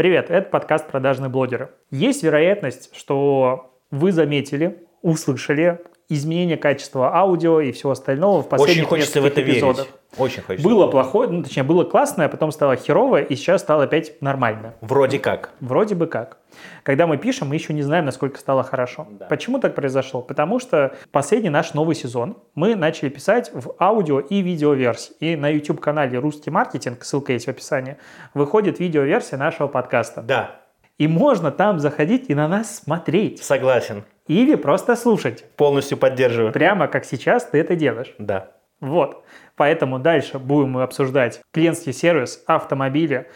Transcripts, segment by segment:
Привет, это подкаст «Продажные блогеры». Есть вероятность, что вы заметили, услышали изменение качества аудио и всего остального в последних Очень хочется в это эпизодах. верить. Очень хочется. Было плохое, ну, точнее, было классное, а потом стало херовое, и сейчас стало опять нормально. Вроде как. Вроде бы как. Когда мы пишем, мы еще не знаем, насколько стало хорошо. Да. Почему так произошло? Потому что последний наш новый сезон мы начали писать в аудио и видеоверсии. И на YouTube-канале «Русский маркетинг», ссылка есть в описании, выходит видеоверсия нашего подкаста. Да, И можно там заходить и на нас смотреть. согласен. Или просто слушать. Полностью поддерживаю. Прямо как сейчас ты это делаешь. Да. Вот. Поэтому дальше будем мы обсуждать клиентский сервис, автомобили,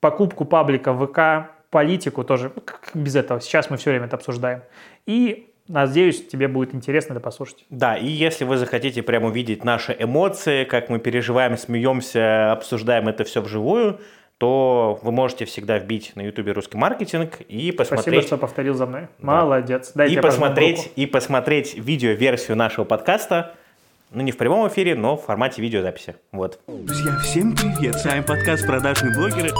покупку паблика ВК, политику тоже как без этого. Сейчас мы все время это обсуждаем. И надеюсь, тебе будет интересно это послушать. Да, и если вы захотите прямо увидеть наши эмоции, как мы переживаем, смеемся, обсуждаем это все вживую, то вы можете всегда вбить на ютубе русский маркетинг и Спасибо, посмотреть, что повторил за мной. Молодец. Дай и посмотреть, руку. и посмотреть видео-версию нашего подкаста, ну не в прямом эфире, но в формате видеозаписи. Вот. Друзья, всем привет! С вами подкаст «Продажные блогеры».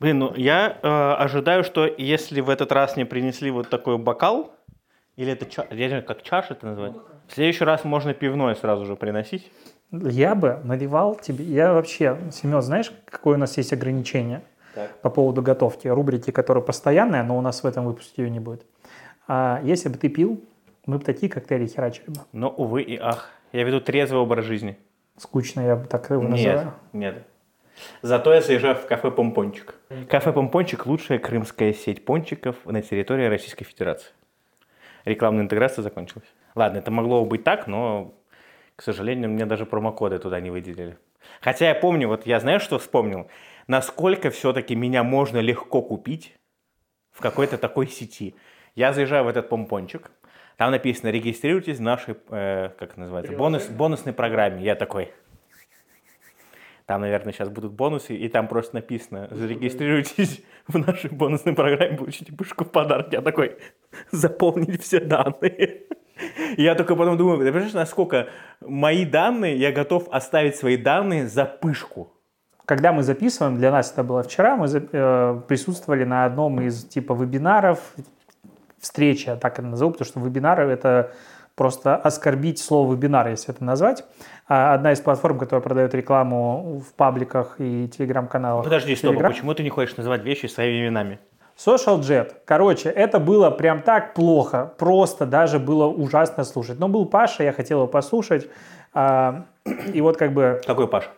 Блин, ну я э, ожидаю, что если в этот раз мне принесли вот такой бокал, или это ча- я не знаю, как чаша это называть, в следующий раз можно пивное сразу же приносить. Я бы наливал тебе... Я вообще, Семен, знаешь, какое у нас есть ограничение по поводу готовки? Рубрики, которая постоянная, но у нас в этом выпуске ее не будет. А если бы ты пил, мы бы такие коктейли херачили бы. Но, увы и ах. Я веду трезвый образ жизни. Скучно, я бы так его Нет, называю. нет. Зато я заезжаю в кафе «Помпончик». Кафе «Помпончик» – лучшая крымская сеть пончиков на территории Российской Федерации. Рекламная интеграция закончилась. Ладно, это могло бы быть так, но, к сожалению, мне даже промокоды туда не выделили. Хотя я помню, вот я знаю, что вспомнил, насколько все-таки меня можно легко купить в какой-то такой сети. Я заезжаю в этот помпончик, там написано «Регистрируйтесь в нашей, э, как называется, бонус, бонусной программе». Я такой, там, наверное, сейчас будут бонусы, и там просто написано «Зарегистрируйтесь в нашей бонусной программе, получите пышку в подарок». Я такой «Заполнить все данные». Я только потом думаю, ты понимаешь, насколько мои данные, я готов оставить свои данные за пышку. Когда мы записываем, для нас это было вчера, мы э, присутствовали на одном из типа вебинаров, встречи, я так это назову, потому что вебинары это просто оскорбить слово вебинар, если это назвать. А Одна из платформ, которая продает рекламу в пабликах и телеграм-каналах. Подожди, стоп, а Telegram. почему ты не хочешь называть вещи своими именами? Social Jet. Короче, это было прям так плохо, просто даже было ужасно слушать. Но был Паша, я хотел его послушать. а, И вот как бы Какой Паш?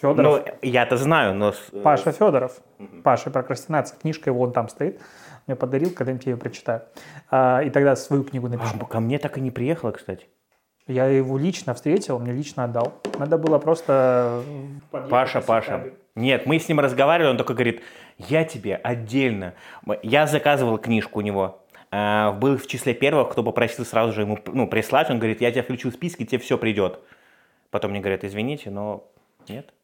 Федоров. Ну, я-то знаю, но... с- Паша Федоров. Паша прокрастинация. Книжка его вон там стоит. Мне подарил, когда-нибудь я ее прочитаю. А, И тогда свою книгу напишу. А, ко мне так и не приехала, кстати. Я его лично встретил, мне лично отдал. Надо было просто... подъехать Паша, Паша. Нет, мы с ним разговаривали, он только говорит, я тебе отдельно. Я заказывал книжку у него. а, Был в числе первых, кто попросил сразу же ему ну, прислать. Он говорит, я тебя включу в списки, тебе все придет. Потом мне говорят, извините, но нет.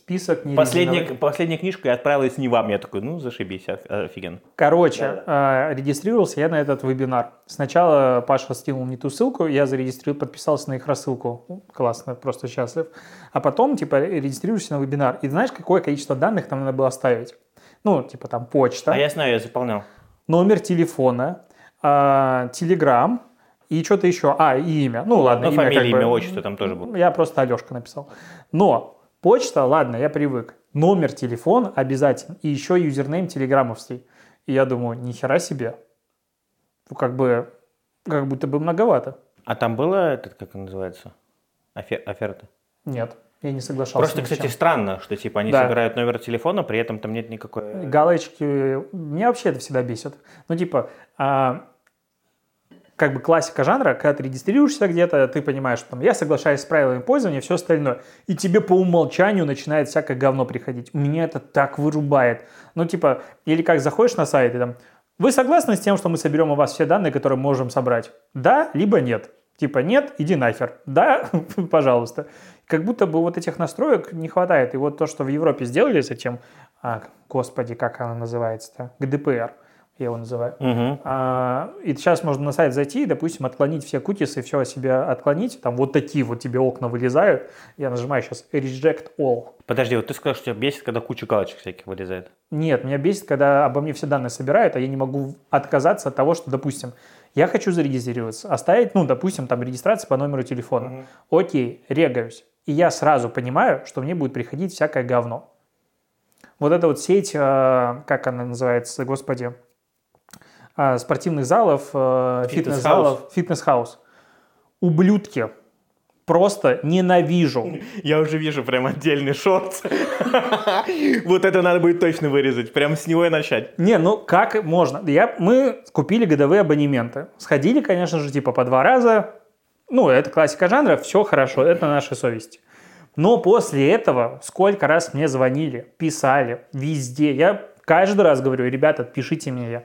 Список не Последняя, резиновый. последняя книжку я отправилась не вам. Я такой, ну, зашибись, оф- офигенно. Короче, э, регистрировался я на этот вебинар. Сначала Паша скинул не ту ссылку, я зарегистрировал, подписался на их рассылку. Классно, просто счастлив. А потом, типа, регистрируешься на вебинар. И знаешь, какое количество данных там надо было оставить? Ну, типа, там почта, А я знаю, я заполнял. номер телефона, а, телеграм и что-то еще. А, и имя. Ну, ладно, Ну, имя фамилия, как бы- имя, отчество там тоже было. Я просто Алешка написал. Но почта, ладно, я привык. Номер телефона обязательно. И еще юзернейм телеграммовский. И я думаю, ни хера себе. Ну, как бы, как будто бы многовато. А там было, этот, как называется, Офе- оферта? Нет, я не соглашался. Просто, кстати, чем. странно, что типа они Да. собирают номер телефона, при этом там нет никакой... Галочки, меня вообще это всегда бесит. Ну, типа, а, как бы классика жанра, когда ты регистрируешься где-то, ты понимаешь, что там я соглашаюсь с правилами пользования, все остальное, и тебе по умолчанию начинает всякое говно приходить. Меня это так вырубает. Ну, типа, или как заходишь на сайт, и там, вы согласны с тем, что мы соберем у вас все данные, которые можем собрать? Да, либо нет. Типа, нет, иди нахер. Да, пожалуйста. Как будто бы вот этих настроек не хватает. И вот то, что в Европе сделали с этим, а, господи, как она называется-то, ГДПР. Я его называю. Мгм. А, и сейчас можно на сайт зайти и, допустим, отклонить все кукисы, все о себе отклонить. Там вот такие вот тебе окна вылезают. Я нажимаю сейчас reject all. Подожди, вот ты сказал, что тебя бесит, когда куча галочек всяких вылезает. Нет, меня бесит, когда обо мне все данные собирают, а я не могу отказаться от того, что, допустим, я хочу зарегистрироваться, оставить, ну, допустим, там регистрация по номеру телефона. Окей, регаюсь. И я сразу понимаю, что мне будет приходить всякое говно. Вот эта вот сеть, э, как она называется, господи, спортивных залов, э, фитнес-залов, фитнес-хаус. Ублюдки. Просто ненавижу. Я уже вижу прям отдельный шорт. Вот это надо будет точно вырезать. Прям с него и начать. Не, ну как можно? Я, мы купили годовые абонементы. Сходили, конечно же, типа по два раза. Ну, это классика жанра, все хорошо, это наши совести. Но после этого сколько раз мне звонили, писали, везде. Я каждый раз говорю, ребята, отпишите мне. Я,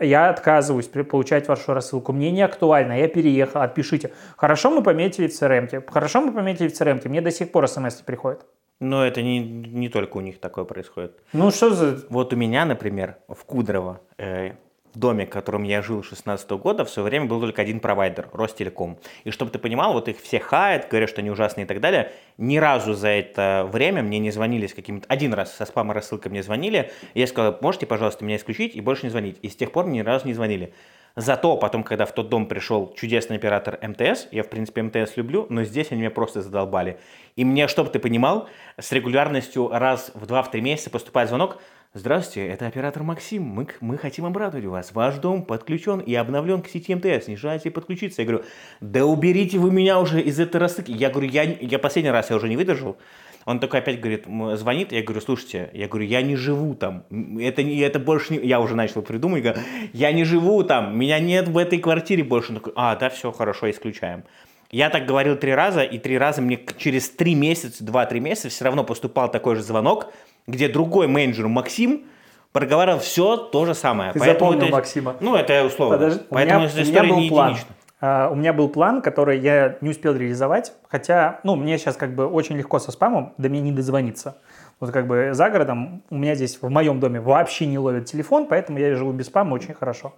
я отказываюсь получать вашу рассылку. Мне не актуально, я переехал, отпишите. Хорошо мы пометили в CRM. Хорошо мы пометили в CRM. Мне до сих пор смс приходят. Но это не, не только у них такое происходит. Ну что за... Вот у меня, например, в Кудрово, э, доме, в котором я жил 16 года, в свое время был только один провайдер, Ростелеком. И чтобы ты понимал, вот их все хаят, говорят, что они ужасные и так далее. Ни разу за это время мне не звонили с каким-то... Один раз со спам-рассылкой мне звонили. Я сказал, можете, пожалуйста, меня исключить и больше не звонить. И с тех пор ни разу не звонили. Зато потом, когда в тот дом пришел чудесный оператор МТС, я, в принципе, МТС люблю, но здесь они меня просто задолбали. И мне, чтобы ты понимал, с регулярностью раз в 2-3 месяца поступает звонок, Здравствуйте, это оператор Максим. Мы, мы хотим обрадовать вас. Ваш дом подключен и обновлен к сети МТС. Не желаете подключиться? Я говорю, да уберите вы меня уже из этой рассылки. Я говорю, я, я последний раз я уже не выдержал. Он такой опять говорит, звонит, я говорю, слушайте, я говорю, я не живу там, это, это больше не, я уже начал придумывать, говорю, я не живу там, меня нет в этой квартире больше. Он такой, а, да, все, хорошо, исключаем. Я так говорил три раза, и три раза мне через три месяца, два-три месяца все равно поступал такой же звонок, где другой менеджер Максим проговаривал все то же самое. Ты Поэтому запомнил это- Максима. Ну, это условно. Подожди, у Поэтому меня, эта у меня история был не план. единична. А, у меня был план, который я не успел реализовать, хотя, ну, мне сейчас как бы очень легко со спамом, до меня не дозвониться. Вот как бы за городом у меня здесь в моем доме вообще не ловит телефон, поэтому я живу без спама очень хорошо.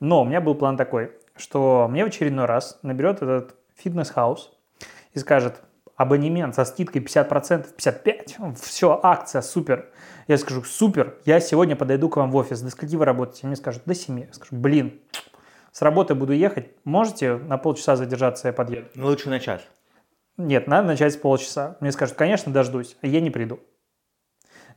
Но у меня был план такой, что мне в очередной раз наберет этот фитнес-хаус и скажет, абонемент со скидкой 50%, 55%, все, акция, супер. Я скажу, супер, я сегодня подойду к вам в офис, до скольки вы работаете? Мне скажут, до 7. Я скажу, блин, с работы буду ехать, можете на полчаса задержаться, я подъеду? Лучше на час. Нет, надо начать с полчаса. Мне скажут, конечно, дождусь, а я не приду.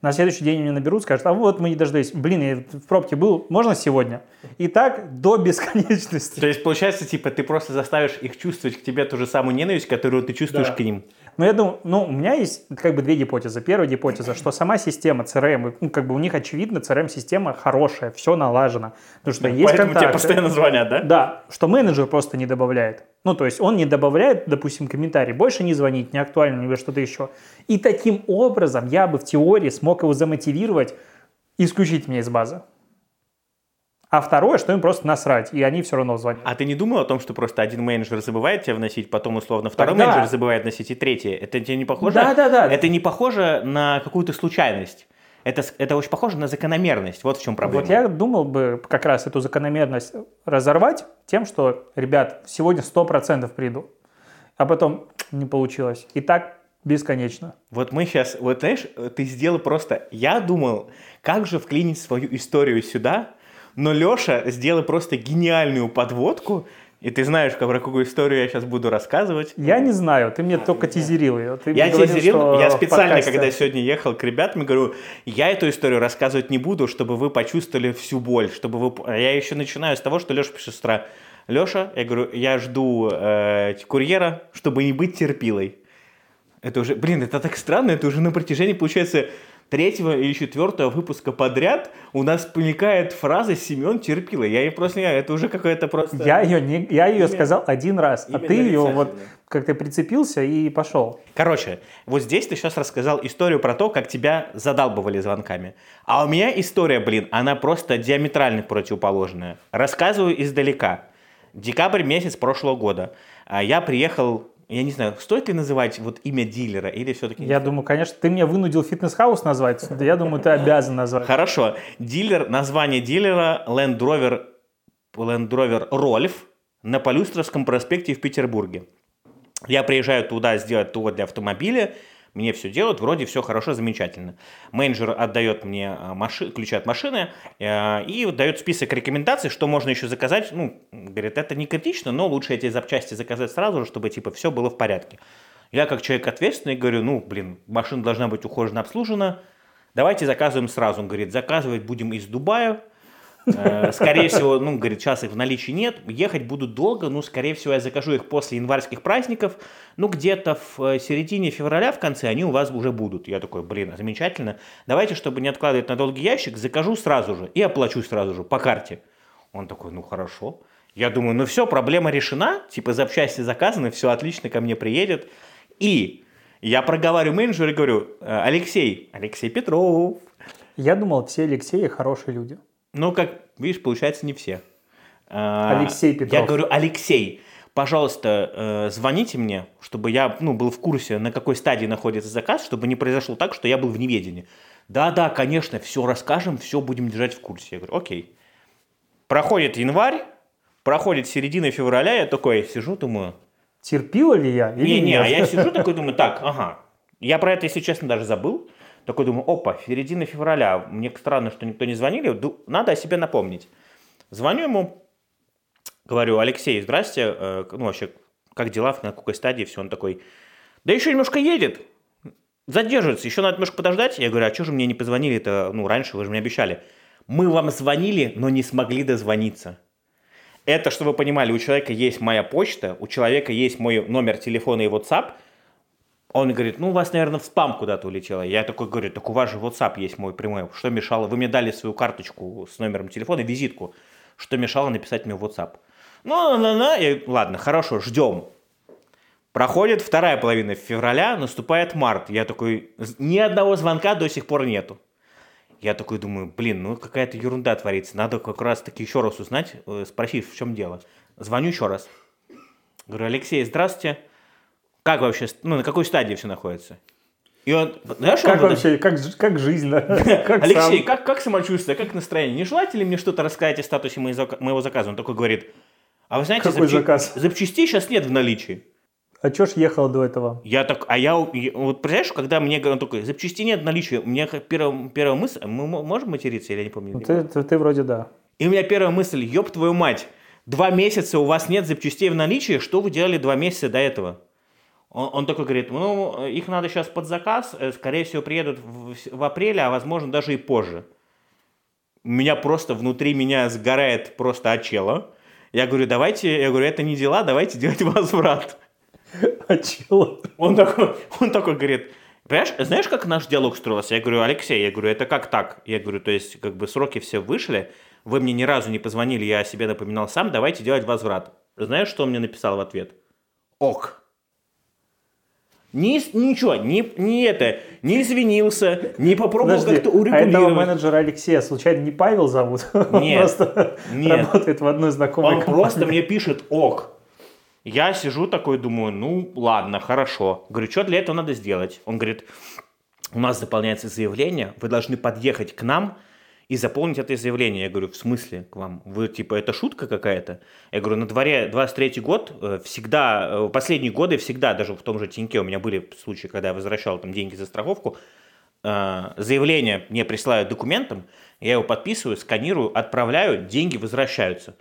На следующий день меня наберут, скажут, а вот мы не дождались. Блин, я в пробке был, можно сегодня? И так до бесконечности. То есть, получается, типа, ты просто заставишь их чувствовать к тебе ту же самую ненависть, которую ты чувствуешь Да. к ним. Но я думаю, ну, у меня есть как бы две гипотезы. Первая гипотеза, что сама система CRM, ну, как бы у них очевидно, CRM-система хорошая, все налажено. Потому что есть Поэтому тебе контакты. постоянно звонят, да? Да, что менеджер просто не добавляет. Ну, то есть он не добавляет, допустим, комментарий, больше не звонить, не актуально, или что-то еще. И таким образом я бы в теории смог его замотивировать исключить меня из базы. А второе, что им просто насрать, и они все равно звонят. А ты не думал о том, что просто один менеджер забывает тебя вносить, потом условно второй Тогда- менеджер забывает вносить и третий? Это тебе не похоже? Да-да-да. Это не похоже на какую-то случайность. Это, это очень похоже на закономерность. Вот в чем проблема. Вот я думал бы как раз эту закономерность разорвать тем, что, ребят, сегодня 100% приду, а потом не получилось. И так бесконечно. Вот мы сейчас, вот знаешь, ты сделал просто... Я думал, как же вклинить свою историю сюда, но Леша сделал просто гениальную подводку, и ты знаешь, про какую историю я сейчас буду рассказывать. Я не знаю, ты мне только тизерил ее. Ты Я говорил, тизерил, я специально, подкасте. когда сегодня ехал к ребятам, говорю, я эту историю рассказывать не буду, чтобы вы почувствовали всю боль, чтобы вы... Я еще начинаю с того, что Леша пишет с утра. Леша, я говорю, я жду э, курьера, чтобы не быть терпилой. Это уже, блин, это так странно, это уже на протяжении, получается, третьего или четвертого выпуска подряд у нас мелькает фраза «Семен терпила». Я ее просто не знаю, это уже какая-то просто... Я ее, не, я ее сказал один раз, а имя ты ее вот как-то прицепился и пошел. Короче, вот здесь ты сейчас рассказал историю про то, как тебя задалбывали звонками. А у меня история, блин, она просто диаметрально противоположная. Рассказываю издалека. Декабрь месяц прошлого года. А Я приехал я не знаю, стоит ли называть вот имя дилера или все-таки... Я думаю, конечно, ты меня вынудил фитнес-хаус назвать. Да я думаю, ты обязан назвать. Хорошо. Дилер, название дилера Land Rover, Land Rover Rolf на Полюстровском проспекте в Петербурге. Я приезжаю туда сделать ТО для автомобиля, мне все делают, вроде все хорошо, замечательно. Менеджер отдает мне а, маши, ключи от машины э, и дает список рекомендаций, что можно еще заказать. Ну, говорит, это не критично, но лучше эти запчасти заказать сразу же, чтобы типа все было в порядке. Я как человек ответственный говорю, ну, блин, машина должна быть ухоженно обслужена, давайте заказываем сразу. Он говорит, заказывать будем из Дубая, Скорее всего, ну, говорит, сейчас их в наличии нет, ехать будут долго, ну, скорее всего, я закажу их после январских праздников, ну, где-то в э, середине февраля, в конце, они у вас уже будут. Я такой, блин, замечательно. Давайте, чтобы не откладывать на долгий ящик, закажу сразу же и оплачу сразу же по карте. Он такой, ну, хорошо. Я думаю, ну все, проблема решена, типа запчасти заказаны, все отлично, ко мне приедет. И я проговариваю менеджеру и говорю, «Э, Алексей, Алексей Петров, Я думал, все Алексеи хорошие люди. Ну, как видишь, получается, не все. А, Алексей Петров. Я говорю, Алексей, пожалуйста, э, звоните мне, чтобы я ну, был в курсе, на какой стадии находится заказ, чтобы не произошло так, что я был в неведении. Да-да, конечно, все расскажем, все будем держать в курсе. Я говорю, окей. Проходит январь, проходит середина февраля, я такой сижу, думаю, Терпила ли я или не-не, а нет? я сижу такой, думаю, так, ага. Я про это, если честно, даже забыл. Такой думаю, опа, середина февраля, мне странно, что никто не звонили, надо о себе напомнить. Звоню ему, говорю, Алексей, здрасте, э, ну вообще, как дела, на какой стадии, все, он такой, да еще немножко едет, задерживается, еще надо немножко подождать. Я говорю, а что же мне не позвонили-то, ну, раньше, вы же мне обещали. Мы вам звонили, но не смогли дозвониться. Это, чтобы вы понимали, у человека есть моя почта, у человека есть мой номер телефона и WhatsApp. Он говорит, ну, у вас, наверное, в спам куда-то улетело. Я такой говорю, так у вас же WhatsApp есть мой прямой. Что мешало? Вы мне дали свою карточку с номером телефона, визитку. Что мешало написать мне в WhatsApp? Ну, на, на, я, ладно, хорошо, ждем. Проходит вторая половина февраля, наступает март. Я такой, ни одного звонка до сих пор нету. Я такой думаю, блин, ну какая-то ерунда творится. Надо как раз таки еще раз узнать, э, спросить, в чем дело. Звоню еще раз. Говорю, Алексей, здравствуйте. Как вообще, ну на какой стадии все находится? И он, знаешь, Как он- вообще, как, как жизнь, да? Как Алексей, сам? как, как самочувствие, как настроение? Не желаете ли мне что-то рассказать о статусе моего зака- моего заказа? Он такой говорит, а вы знаете, Какой заказ? запчастей сейчас нет в наличии. А чё ж ехал до этого? Я так, а я, вот представляешь, когда мне говорят, такой, запчастей нет в наличии, у меня первая, первая мысль, мы мо- можем материться, или я не помню? Ну, ты, ты, ты вроде да. И у меня первая мысль, ёб твою мать, два месяца у вас нет запчастей в наличии, что вы делали два месяца до этого? Он, он такой говорит, ну, их надо сейчас под заказ, э, скорее всего, приедут в, в апреле, а возможно даже и позже. Меня просто внутри меня сгорает просто от чела. Я говорю, давайте, я говорю, это не дела, давайте делать возврат. Чё? Он такой, он такой говорит, понимаешь, знаешь, как наш диалог строился? Я говорю, Алексей, я говорю, это как так? Я говорю, то есть, как бы сроки все вышли, вы мне ни разу не позвонили, я о себе напоминал сам, давайте делать возврат. Знаешь, что он мне написал в ответ? Ок. Ни, ничего, ни, ни это, не извинился, не попробовал Подожди, как-то а этого урегулировать. менеджера Алексея случайно не Павел зовут? Он Нет, просто нет. работает в одной знакомой Он компании. просто мне пишет ок. Я сижу такой, думаю, ну ладно, хорошо. Говорю, что для этого надо сделать? Он говорит, у нас заполняется заявление, вы должны подъехать к нам и заполнить это заявление. Я говорю, в смысле к вам? Вы, типа, это шутка какая-то? Я говорю, на дворе 23 год, э, всегда, э, последние годы всегда, даже в том же Тиньке у меня были случаи, когда я возвращал там деньги за страховку, э, заявление мне присылают документом, я его подписываю, сканирую, отправляю, деньги возвращаются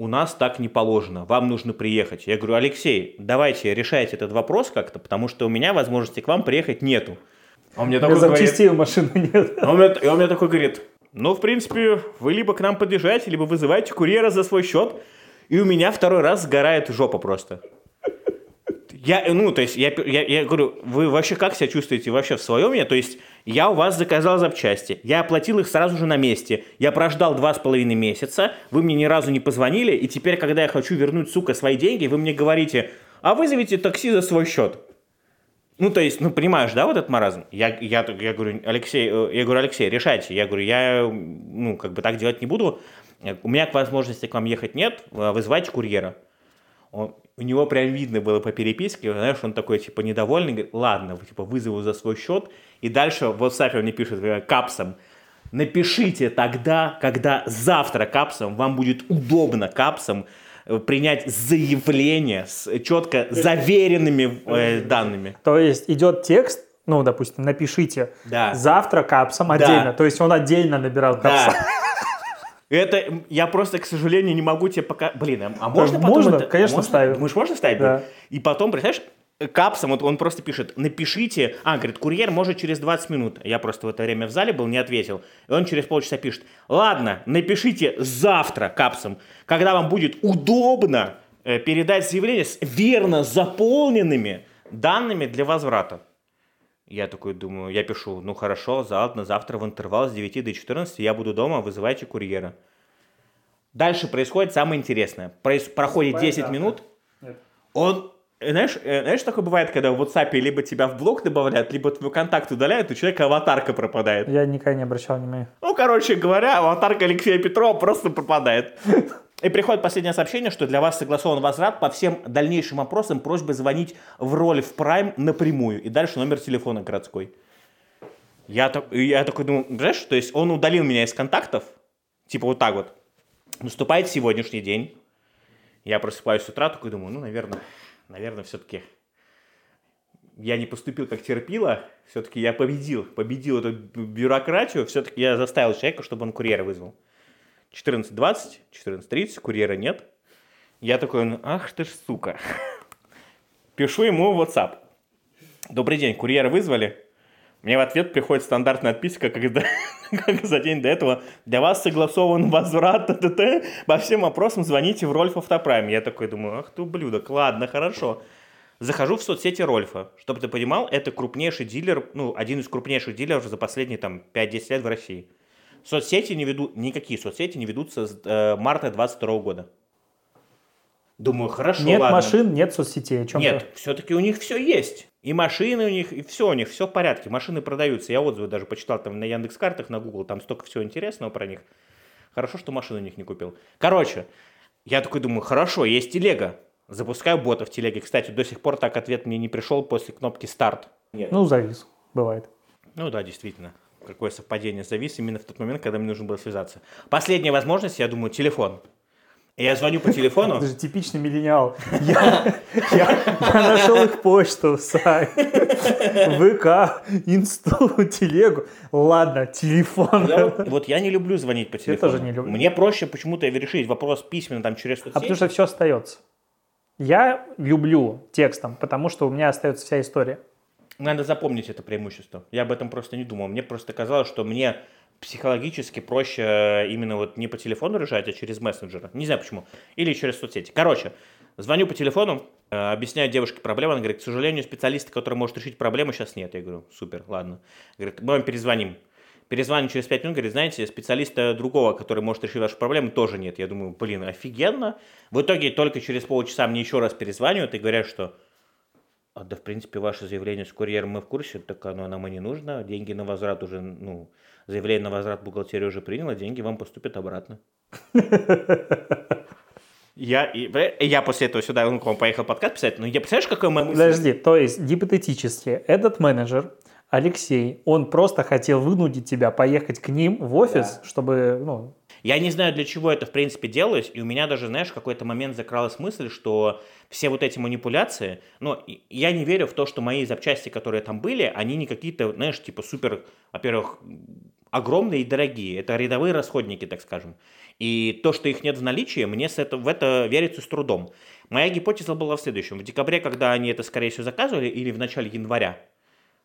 у нас так не положено, вам нужно приехать. Я говорю, Алексей, давайте решайте этот вопрос как-то, потому что у меня возможности к вам приехать нету. Он мне У меня такой говорит, запчастей машины нет. а он мне- и он мне такой говорит, ну, в принципе, вы либо к нам подъезжаете, либо вызываете курьера за свой счет, и у меня второй раз сгорает жопа просто. Я, ну, то есть, я, я, я говорю, вы вообще как себя чувствуете вообще в своем я? То есть, я у вас заказал запчасти, я оплатил их сразу же на месте, я прождал два с половиной месяца, вы мне ни разу не позвонили, и теперь, когда я хочу вернуть, сука, свои деньги, вы мне говорите, а вызовите такси за свой счет. Ну, то есть, ну, понимаешь, да, вот этот маразм? Я, я, я говорю, Алексей, э, я говорю, Алексей, решайте. Я говорю, я, ну, как бы так делать не буду. У меня к возможности к вам ехать нет, вызывайте курьера. Он, у него прям видно было по переписке, знаешь, он такой, типа, недовольный, говорит, ладно, типа, вызову за свой счет. И дальше в WhatsApp он мне пишет капсом, напишите тогда, когда завтра капсом, вам будет удобно капсом принять заявление с четко заверенными э, данными. То есть идет текст, ну, допустим, напишите Да. завтра капсом отдельно. То есть он отдельно набирал капсом. Да. Это я просто, к сожалению, не могу тебе пока. Блин, а- а можно потом можно, это- конечно, можно? вставим. Думаешь, можно вставить? Да. И потом, представляешь, капсом, вот он просто пишет, напишите, а, говорит, курьер может через 20 минут. Я просто в это время в зале был, не ответил. И он через полчаса пишет, ладно, напишите завтра капсом, когда вам будет удобно э, передать заявление с верно заполненными данными для возврата. Я такой думаю, я пишу, ну хорошо, ладно, завтра в интервал с 9 до 14 я буду дома, вызывайте курьера. Дальше происходит самое интересное. Проис- проходит Выступает 10 завтра. минут, Нет. он, знаешь, э, знаешь, такое бывает, когда в WhatsApp либо тебя в блог добавляют, либо твой контакт удаляют, у человека аватарка пропадает. Я никогда не обращал внимания. Ну, короче говоря, аватарка Алексея Петрова просто пропадает. И приходит последнее сообщение, что для вас согласован возврат по всем дальнейшим вопросам. Просьба звонить в роль в Prime напрямую. И дальше номер телефона городской. Я, так- я такой думаю, знаешь, то есть он удалил меня из контактов, типа вот так вот. Наступает сегодняшний день. Я просыпаюсь с утра, такой думаю, ну, наверное, наверное, все-таки я не поступил как терпила, все-таки я победил, победил эту бю- бюрократию, все-таки я заставил человека, чтобы он курьера вызвал. 14.20, 14.30, курьера нет. Я такой, ну, ах ты ж сука. Пишу ему в WhatsApp. Добрый день, курьера вызвали? Мне в ответ приходит стандартная отписка, когда, как за день до этого. Для вас согласован возврат ТТ. По всем вопросам звоните в Рольф Автопрайм. Я такой думаю, ах ты ублюдок, ладно, хорошо. Захожу в соцсети Рольфа. Чтобы ты понимал, это крупнейший дилер, ну, один из крупнейших дилеров за последние там 5-10 лет в России. Соцсети не ведут, никакие соцсети не ведутся с э, марта 22 года. Думаю, хорошо, нет ладно. машин, нет соцсетей. О чем Нет, все-таки у них все есть. И машины у них, и все у них, все в порядке. Машины продаются. Я отзывы даже почитал там на Яндекс картах, на Google, там столько всего интересного про них. Хорошо, что машину у них не купил. Короче, я такой думаю, хорошо, есть телега. Запускаю бота в телеге. Кстати, до сих пор так ответ мне не пришел после кнопки старт. Нет. Ну, завис. Бывает. Ну да, действительно. Какое совпадение завис именно в тот момент, когда мне нужно было связаться. Последняя возможность, я думаю, телефон. Я звоню по телефону. Это же типичный миллениал. Я, я- я нашел их почту, сайт, ВК, инсту, телегу. Ладно, телефон. Я вот, вот я не люблю звонить по телефону. тоже не люблю. Мне проще почему-то решить вопрос письменно там через соцсети. А потому что все остается. Я люблю текстом, потому что у меня остается вся история. Надо запомнить это преимущество. Я об этом просто не думал. Мне просто казалось, что мне психологически проще э, именно вот не по телефону решать, а через мессенджеры. Не знаю почему. Или через соцсети. Короче, звоню по телефону, э, объясняю девушке проблему. Она говорит, к сожалению, специалиста, который может решить проблему, сейчас нет. Я говорю, супер, ладно. Говорит, мы вам перезвоним. Перезвоню через 5 минут, говорит, знаете, специалиста другого, который может решить вашу проблему, тоже нет. Я думаю, блин, офигенно. В итоге только через полчаса мне еще раз перезванивают и говорят, что а, да, в принципе, ваше заявление с курьером мы в курсе, так оно нам и не нужно. Деньги на возврат уже, ну, заявление на возврат бухгалтерия уже приняла, деньги вам поступят обратно. Я, и, я после этого сюда ну, к вам поехал подкаст писать, но я представляешь, какой моя мысль? Подожди, то есть гипотетически этот менеджер, Алексей, он просто хотел вынудить тебя поехать к ним в офис, чтобы, ну, Я не знаю, для чего это, в принципе, делалось, и у меня даже, знаешь, в какой-то момент закралась мысль, что все вот эти манипуляции, ну, и- я не верю в то, что мои запчасти, которые там были, они не какие-то, знаешь, типа супер, во-первых, огромные и дорогие. Это рядовые расходники, так скажем. И то, что их нет в наличии, мне с это, в это верится с трудом. Моя гипотеза была в следующем. В декабре, когда они это, скорее всего, заказывали, или в начале января,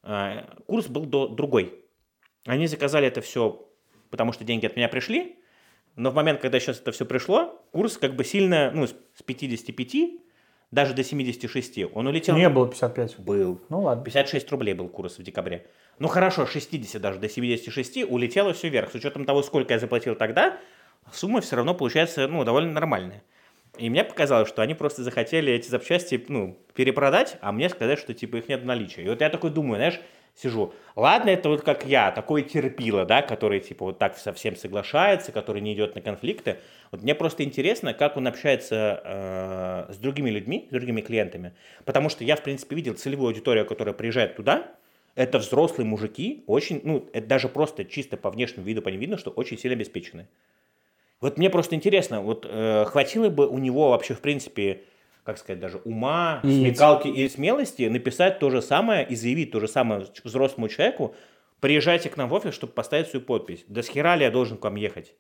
э, курс был до- другой. Они заказали это все, потому что деньги от меня пришли, но в момент, когда сейчас это все пришло, курс как бы сильно, ну, с с 55 даже до 76, он улетел. не было 55. Был. Ну ладно. 56 рублей был курс в декабре. Ну хорошо, 60 даже до 76 улетело все вверх. С учетом того, сколько я заплатил тогда, сумма все равно получается ну, довольно нормальная. И мне показалось, что они просто захотели эти запчасти ну, перепродать, а мне сказать, что типа их нет в наличии. И вот я такой думаю, знаешь, сижу. Ладно, это вот как я, такой терпила, да, который типа вот так совсем соглашается, который не идет на конфликты. Вот мне просто интересно, как он общается э, с другими людьми, с другими клиентами. Потому что я, в принципе, видел целевую аудиторию, которая приезжает туда, это взрослые мужики, очень, ну, это даже просто чисто по внешнему виду по ним видно, что очень сильно обеспечены. Вот мне просто интересно, вот э, хватило бы у него вообще, в принципе, как сказать, даже ума, И- смекалки и смелости написать то же самое и заявить то же самое взрослому человеку, приезжайте к нам в офис, чтобы поставить свою подпись. Да с хера ли я должен к вам ехать?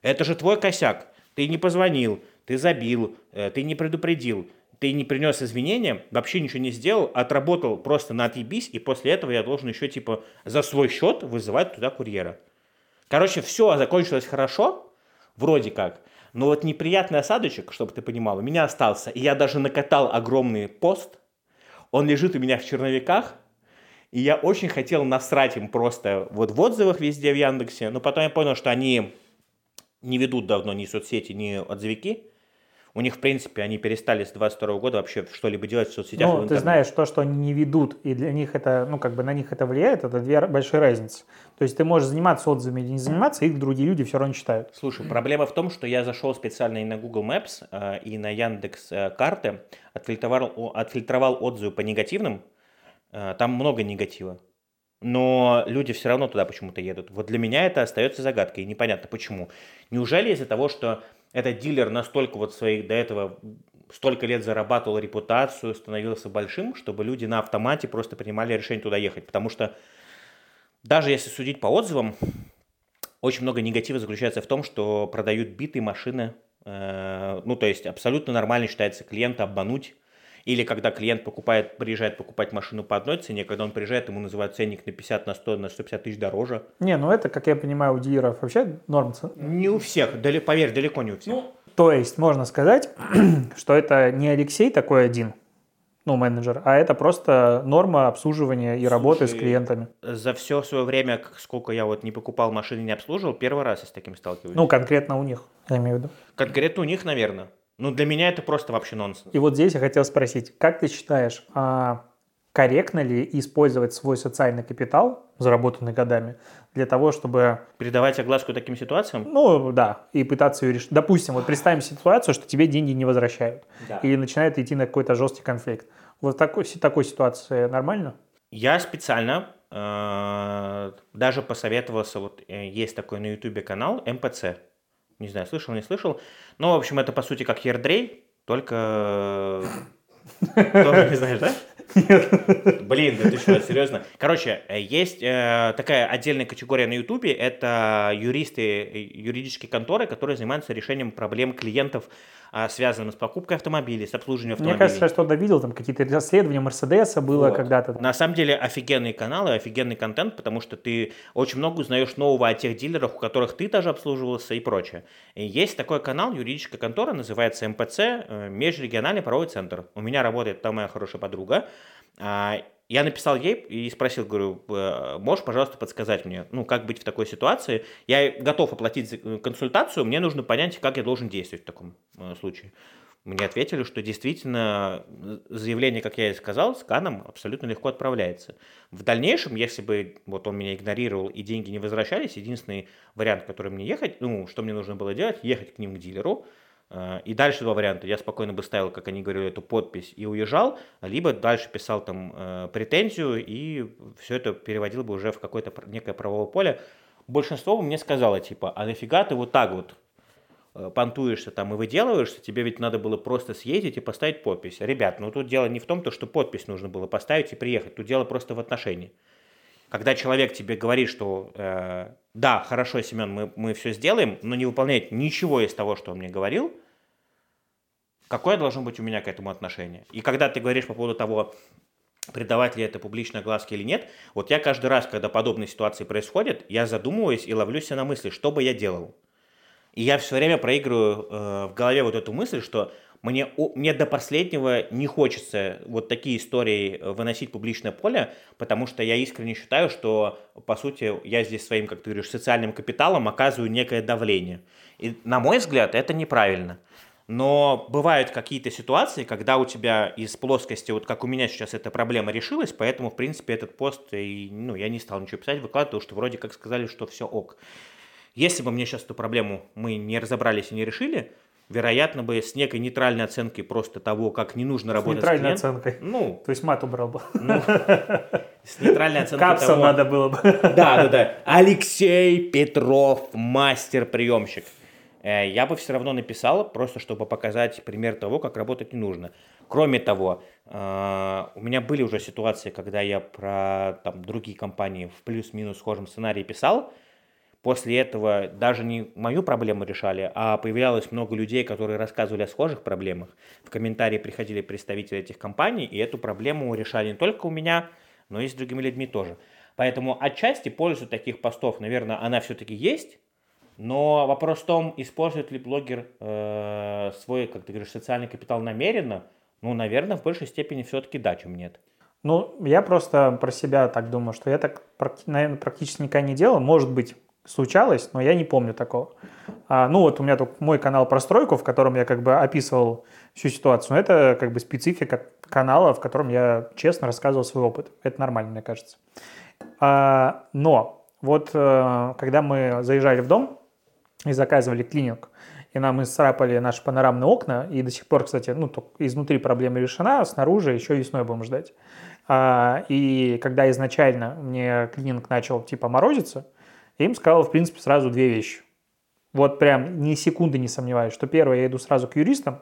Это же твой косяк. Ты не позвонил, ты забил, э, ты не предупредил, ты не принес извинения, вообще ничего не сделал, отработал просто на отъебись, и после этого я должен еще типа за свой счет вызывать туда курьера. Короче, все закончилось хорошо, вроде как. Но вот неприятный осадочек, чтобы ты понимал, у меня остался. И я даже накатал огромный пост. Он лежит у меня в черновиках. И я очень хотел насрать им просто вот в отзывах везде в Яндексе. Но потом я понял, что они не ведут давно ни соцсети, ни отзывики. У них, в принципе, они перестали с 22 года вообще что-либо делать в соцсетях. и в Ну, ты знаешь, то, что они не ведут, и для них это, ну, как бы на них это влияет, это две большие разницы. То есть ты можешь заниматься отзывами или не заниматься, их другие люди все равно читают. Слушай, проблема в том, что я зашел специально и на Google Maps, э, и на Яндекс э, карты, отфильтровал, отфильтровал отзывы по негативным. Э, Там много негатива. Но люди все равно туда почему-то едут. Вот для меня это остается загадкой, и непонятно почему. Неужели из-за того, что этот дилер настолько вот своих до этого столько лет зарабатывал репутацию, становился большим, чтобы люди на автомате просто принимали решение туда ехать? Потому что даже если судить по отзывам, очень много негатива заключается в том, что продают битые машины. э, ну, то есть абсолютно нормально считается клиента обмануть. Или когда клиент покупает, приезжает покупать машину по одной цене, когда он приезжает, ему называют ценник на 50, на 100, на 150 тысяч дороже. Не, ну это, как я понимаю, у дилеров вообще норм. ц- Не у всех, дали- поверь, далеко не у всех. То есть можно сказать, что это не Алексей такой один, ну, менеджер, а это просто норма обслуживания и работы с Слушай, клиентами. За все свое время, сколько я вот не покупал машины, не обслуживал, первый раз я с таким сталкиваюсь. Ну, конкретно у них, я имею в виду. Конкретно у них, наверное. Ну, для меня это просто вообще нонсенс. И вот здесь я хотел спросить, как ты считаешь, а корректно ли использовать свой социальный капитал, заработанный годами, для того, чтобы, Передавать огласку таким ситуациям? ну да, и пытаться ее решить. Допустим, вот представим ситуацию, что тебе деньги не возвращают, Да. или начинает идти на какой-то жесткий конфликт. Вот в такой, такой ситуации нормально? Я специально э, даже посоветовался, вот э, есть такой на ютубе канал МПЦ. Не знаю, слышал, не слышал. Но, в общем, это по сути как Ердрей, только... э, Тоже не знаешь, да? Блин, да ты что, серьезно? Короче, э, есть э, такая отдельная категория на Ютубе, это юристы, э, юридические конторы, которые занимаются решением проблем клиентов, а, связанных с покупкой автомобилей, с обслуживанием Мне автомобилей. кажется, я что-то видел, там какие-то расследования Мерседеса было Вот. когда-то. На самом деле офигенные каналы, офигенный контент, потому что ты очень много узнаешь нового о тех дилерах, у которых ты даже обслуживался и прочее. И есть такой канал, юридическая контора, называется МПЦ, э, Межрегиональный правовой центр. У меня работает там моя хорошая подруга. А, Я написал ей и спросил, говорю, «Э, можешь, пожалуйста, подсказать мне, ну, как быть в такой ситуации? Я готов оплатить э, консультацию, мне нужно понять, как я должен действовать в таком э, случае. Мне ответили, что действительно заявление, как я и сказал, сканом абсолютно легко отправляется. В дальнейшем, если бы вот он меня игнорировал и деньги не возвращались, единственный вариант, который мне ехать, ну, что мне нужно было делать, ехать к ним к дилеру, и дальше два варианта. Я спокойно бы ставил, как они говорили, эту подпись и уезжал, либо дальше писал там э, претензию и все это переводил бы уже в какое-то некое правовое поле. Большинство бы мне сказало, типа, а нафига ты вот так вот э, понтуешься там и выделываешься, тебе ведь надо было просто съездить и поставить подпись. Ребят, ну тут дело не в том, то, что подпись нужно было поставить и приехать, тут дело просто в отношении. Когда человек тебе говорит, что э, да, хорошо, Семен, мы, мы все сделаем, но не выполняет ничего из того, что он мне говорил, какое должно быть у меня к этому отношение? И когда ты говоришь по поводу того, придавать ли это публичной огласке или нет, вот я каждый раз, когда подобные ситуации происходят, я задумываюсь и ловлюсь на мысли, что бы я делал. И я все время проигрываю э, в голове вот эту мысль, что мне, мне до последнего не хочется вот такие истории э, выносить в публичное поле, потому что я искренне считаю, что, по сути, я здесь своим, как ты говоришь, социальным капиталом оказываю некое давление. И, на мой взгляд, это неправильно. Но бывают какие-то ситуации, когда у тебя из плоскости, вот как у меня сейчас эта проблема решилась, поэтому, в принципе, этот пост, и, ну, я не стал ничего писать, выкладывать, потому что вроде как сказали, что все ок. Если бы мне сейчас эту проблему мы не разобрались и не решили, вероятно бы с некой нейтральной оценкой просто того, как не нужно С работать нейтральной с клиентом. оценкой. Ну, То есть мат убрал бы. ну, с нейтральной оценкой Капсом того- надо было бы. Да, да, да. Алексей Петров, мастер-приемщик. Э, Я бы все равно написал, просто чтобы показать пример того, как работать не нужно. Кроме того, э, у меня были уже ситуации, когда я про там, другие компании в плюс-минус схожем сценарии писал. После этого даже не мою проблему решали, а появлялось много людей, которые рассказывали о схожих проблемах. В комментарии приходили представители этих компаний, и эту проблему решали не только у меня, но и с другими людьми тоже. Поэтому отчасти пользу таких постов, наверное, она все-таки есть, но вопрос в том, использует ли блогер э, свой, как ты говоришь, социальный капитал намеренно. Ну, наверное, в большей степени все-таки да, чем нет. Ну, я просто про себя так думаю, что я так, наверное, практически никогда не делал. Может быть, случалось, но я не помню такого. А, ну, вот у меня тут мой канал про стройку, в котором я как бы описывал всю ситуацию. Но это как бы специфика канала, в котором я честно рассказывал свой опыт. Это нормально, мне кажется. А, но вот э, когда мы заезжали в дом и заказывали клининг, и нам исцарапали наши панорамные окна, и до сих пор, кстати, ну, изнутри проблема решена, снаружи еще весной будем ждать. А, и когда изначально мне клининг начал типа морозиться, я им сказал, в принципе, сразу две вещи. Вот прям ни секунды не сомневаюсь, что первое, я иду сразу к юристам,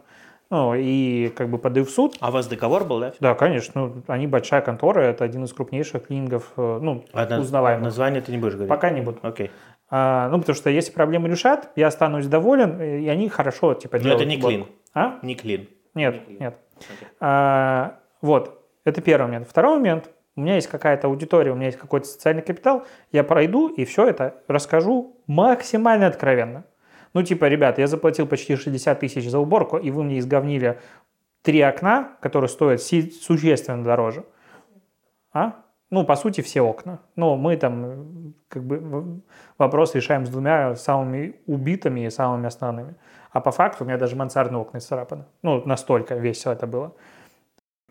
ну, и как бы подаю в суд. А у вас договор был, да? Да, конечно, ну, они большая контора, это один из крупнейших клинингов, э, ну, А на- узнаваемых. Название ты не будешь говорить? Пока не буду. Окей. А, ну, потому что если проблемы решат, я останусь доволен, и они хорошо, типа, Но делают это не клин. А? Не клин. Нет, нет. А, вот, это первый момент. Второй момент. У меня есть какая-то аудитория, у меня есть какой-то социальный капитал, я пройду и все это расскажу максимально откровенно. Ну, типа, ребят, я заплатил почти 60 тысяч за уборку, и вы мне изговнили три окна, которые стоят существенно дороже. А? Ну, по сути, все окна. Но мы там как бы вопрос решаем с двумя самыми убитыми и самыми основными. А по факту у меня даже мансардные окна исцарапаны. Ну, настолько весело это было.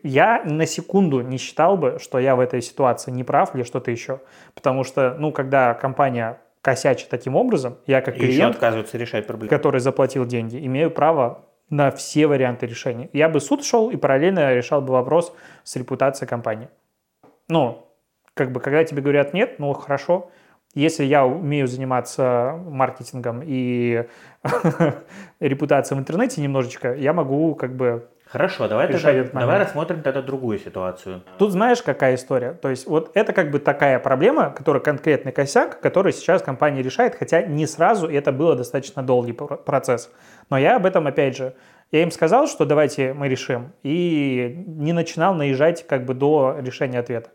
Я на секунду не считал бы, что я в этой ситуации не прав или что-то еще. Потому что, ну, когда компания косячит таким образом, я как И клиент, отказываются решать проблемы. который заплатил деньги, имею право на все варианты решения. Я бы суд шел и параллельно решал бы вопрос с репутацией компании. Ну, как бы, когда тебе говорят нет, ну, хорошо. Если я умею заниматься маркетингом и репутацией в интернете немножечко, я могу как бы Хорошо, давай, тогда- давай рассмотрим тогда другую ситуацию. Тут знаешь, какая история? То есть вот это как бы такая проблема, которая конкретный косяк, который сейчас компания решает, хотя не сразу, и это было достаточно долгий пр- процесс. Но я об этом, опять же, я им сказал, что давайте мы решим, и не начинал наезжать как бы до решения ответа.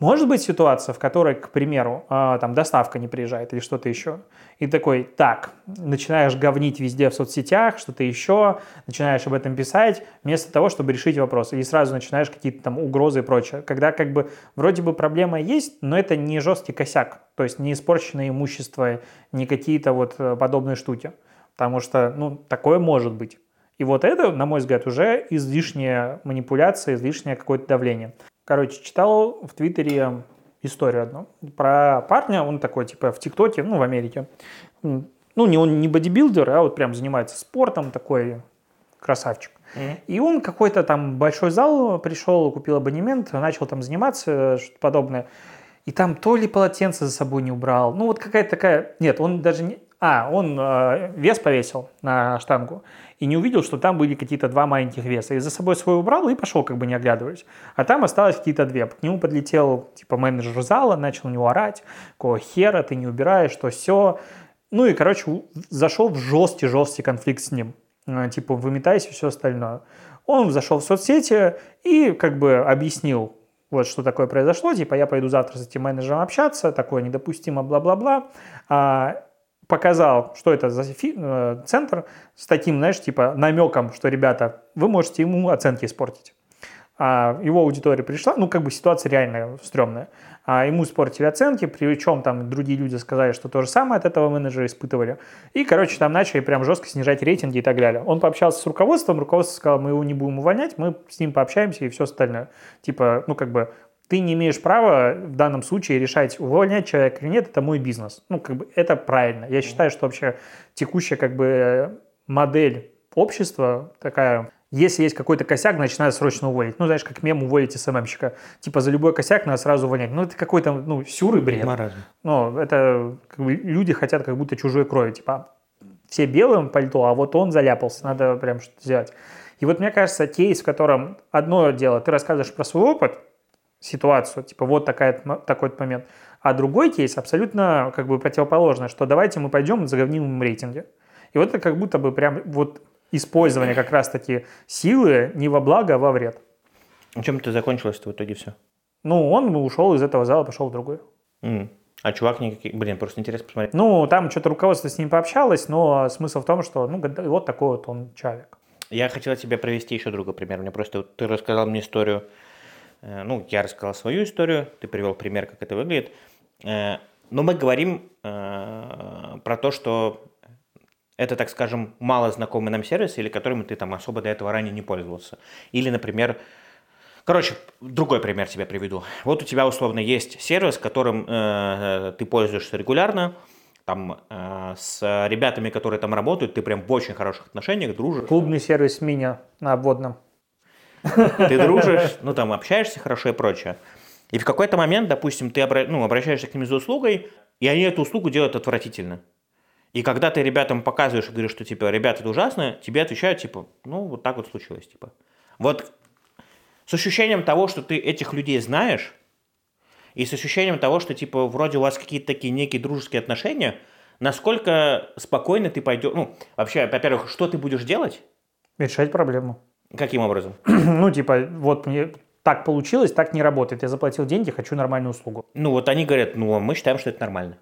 Может быть ситуация, в которой, к примеру, а, там доставка не приезжает или что-то еще. И такой, так, начинаешь говнить везде в соцсетях, что-то еще, начинаешь об этом писать, вместо того, чтобы решить вопрос. Или сразу начинаешь какие-то там угрозы и прочее. Когда как бы вроде бы проблема есть, но это не жесткий косяк. То есть не испорченное имущество, не какие-то вот э, подобные штуки. Потому что, ну, такое может быть. И вот это, на мой взгляд, уже излишняя манипуляция, излишнее какое-то давление. Короче, читал в Твиттере историю одну про парня, он такой, типа, в ТикТоке, ну, в Америке. Ну, не он не бодибилдер, а вот прям занимается спортом, такой красавчик. И он какой-то там большой зал пришел, купил абонемент, начал там заниматься, что-то подобное. И там то ли полотенце за собой не убрал, ну вот какая-то такая... Нет, он даже не... А, он э, вес повесил на штангу и не увидел, что там были какие-то два маленьких веса. И за собой свой убрал и пошел, как бы не оглядываясь. А там осталось какие-то две. К нему подлетел, типа, менеджер зала, начал на него орать, какого хера ты не убираешь, что все. Ну и, короче, зашел в жесткий-жесткий конфликт с ним. Э, Типа, выметайся и все остальное. Он зашел в соцсети и как бы объяснил, вот что такое произошло, типа я пойду завтра с этим менеджером общаться, такое недопустимо, бла-бла-бла. А, показал, что это за э, центр с таким, знаешь, типа намеком, что, ребята, вы можете ему оценки испортить. а его аудитория пришла, ну, как бы ситуация реально стрёмная. А ему испортили оценки, причем там другие люди сказали, что то же самое от этого менеджера испытывали. И, короче, там начали прям жестко снижать рейтинги и так далее. Он пообщался с руководством, руководство сказало, мы его не будем увольнять, мы с ним пообщаемся и все остальное. Типа, ну, как бы, ты не имеешь права в данном случае решать, увольнять человека или нет, это мой бизнес. Ну, как бы, это правильно. Я считаю, что вообще текущая, как бы, модель общества такая если есть какой-то косяк, значит, надо срочно уволить. Ну, знаешь, как мем уволить СММщика. Типа за любой косяк надо сразу увольнять. Ну, это какой-то, ну, сюр и бред. Маразм. Ну, это как бы, люди хотят как будто чужой крови. Типа, все белым пальто, а вот он заляпался, надо прям что-то сделать. И вот мне кажется, кейс, в котором одно дело, ты рассказываешь про свой опыт, ситуацию, типа вот такая, такой момент, а другой кейс абсолютно как бы противоположный, что давайте мы пойдем и заговним рейтинге. И вот это как будто бы прям вот использование как раз-таки силы не во благо, а во вред. А чем это закончилось в итоге все? Ну, он ушел из этого зала, пошел в другой. М. А чувак никаких... Блин, просто интересно посмотреть. Ну, там что-то руководство с ним пообщалось, но смысл в том, что, ну, вот такой вот он человек. Я хотел тебе провести еще другой пример. Мне просто ты рассказал мне историю, ну, я рассказал свою историю, ты привел пример, как это выглядит. Э, но мы говорим э, про то, что это, так скажем, мало знакомый нам сервис, или которым ты там особо до этого ранее не пользовался. Или, например, Короче, другой пример тебе приведу. Вот у тебя условно есть сервис, которым э, ты пользуешься регулярно, там э, с ребятами, которые там работают, ты прям в очень хороших отношениях, дружишь. Клубный сервис мини на обводном. Ты дружишь, ну там общаешься хорошо и прочее. И в какой-то момент, допустим, ты обра- ну, обращаешься к ним за услугой, и они эту услугу делают отвратительно. И когда ты ребятам показываешь и говоришь, что типа, ребята, это ужасно, тебе отвечают, типа, ну, вот так вот случилось, типа. Вот с ощущением того, что ты этих людей знаешь, и с ощущением того, что, типа, вроде у вас какие-то такие некие дружеские отношения, насколько спокойно ты пойдешь, ну, вообще, во-первых, что ты будешь делать? Решать проблему. Каким образом? ну, типа, вот мне так получилось, так не работает. Я заплатил деньги, хочу нормальную услугу. Ну, вот они говорят, ну, мы считаем, что это нормально.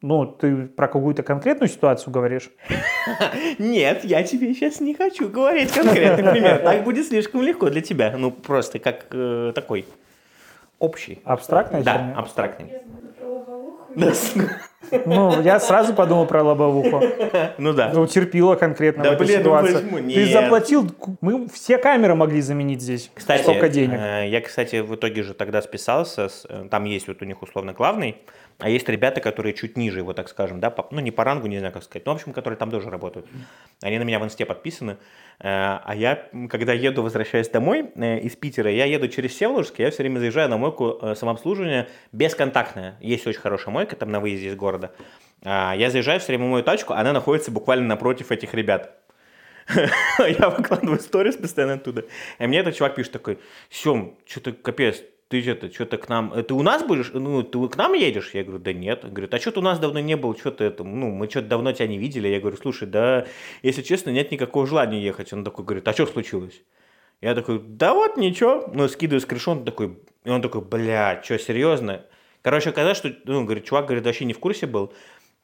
Ну, ты про какую-то конкретную ситуацию говоришь? Нет, я тебе сейчас не хочу говорить конкретный пример. Так будет слишком легко для тебя. Ну, просто как э, такой общий. Абстрактный? Да, абстрактный. Ну, я сразу подумал про лобовуху. Ну да. Ну, терпила конкретно Да, в этой блин, ну ситуации. возьму. Ты Нет. заплатил, мы все камеры могли заменить здесь. Кстати, Столько денег. э, я, кстати, в итоге же тогда списался, с- э, там есть вот у них условно главный, а есть ребята, которые чуть ниже его, так скажем, да, по- ну не по рангу, не знаю как сказать, ну, в общем, которые там тоже работают. Они на меня в инсте подписаны, Э, а я, когда еду, возвращаюсь домой э, из Питера, я еду через Всеволожск, я все время заезжаю на мойку э, самообслуживания бесконтактная. Есть очень хорошая мойка там на выезде из города. А, Я заезжаю, все время мою тачку, она находится буквально напротив этих ребят. Я выкладываю сторис постоянно оттуда. И мне этот чувак пишет такой, Сем, что-то капец, ты что-то, что-то к нам, э, ты у нас будешь, ну, ты к нам едешь? Я говорю, да нет. Он говорит, а что-то у нас давно не было, что-то это, ну, мы что-то давно тебя не видели. Я говорю, слушай, да, если честно, нет никакого желания ехать. Он такой говорит, а что случилось? Я такой, да вот ничего, ну, скидываю скриншот, он такой, и он такой, бля, что, серьезно? Короче, оказалось, что, ну, говорит, чувак, говорит, вообще не в курсе был.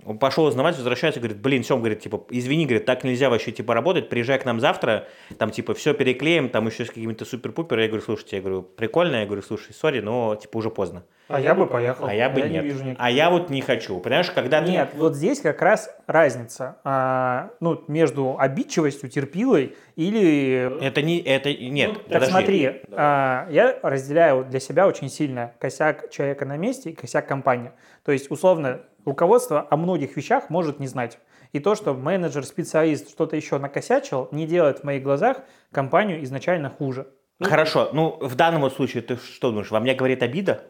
Он пошел узнавать, возвращается, говорит, блин, Сем, говорит, типа, извини, говорит, так нельзя вообще, типа, работать, приезжай к нам завтра, там, типа, все переклеим, там еще с какими-то супер-пупер. Я говорю, слушайте, я говорю, прикольно, я говорю, слушай, сори, но, типа, уже поздно. А я бы поехал. А я бы не нет. вижу никаких- а я вот не хочу, понимаешь, когда ты- Нет, вот здесь как раз разница а, ну, между обидчивостью, терпилой или... Это не, это, нет, Так подожди. смотри, а, я разделяю для себя очень сильно косяк человека на месте и косяк компании. То есть, условно, руководство о многих вещах может не знать. И то, что менеджер, специалист что-то еще накосячил, не делает в моих глазах компанию изначально хуже. Хорошо, ну, в данном случае ты что думаешь, во мне говорит обида?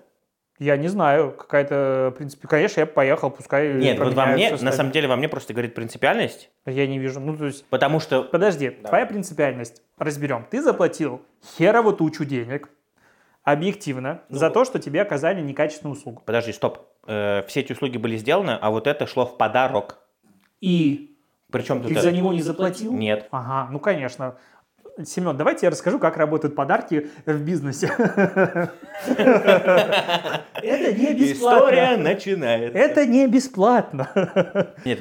Я не знаю, какая-то, в принципе, конечно, я поехал, пускай Нет, вот во мне, на самом деле, во мне просто говорит принципиальность, Я не вижу. Ну, то есть, потому что подожди, твоя принципиальность, разберем. Ты заплатил херово тучу денег, объективно, Ну за то, что тебе оказали некачественную услугу. Подожди, стоп. Э, все эти услуги были сделаны, а вот это шло в подарок. И Причем тут ты это- за него не заплатил? Нет. Ага, ну конечно. Семен, давайте я расскажу, как работают подарки в бизнесе. Это не История бесплатно. начинается. Это не бесплатно. Нет,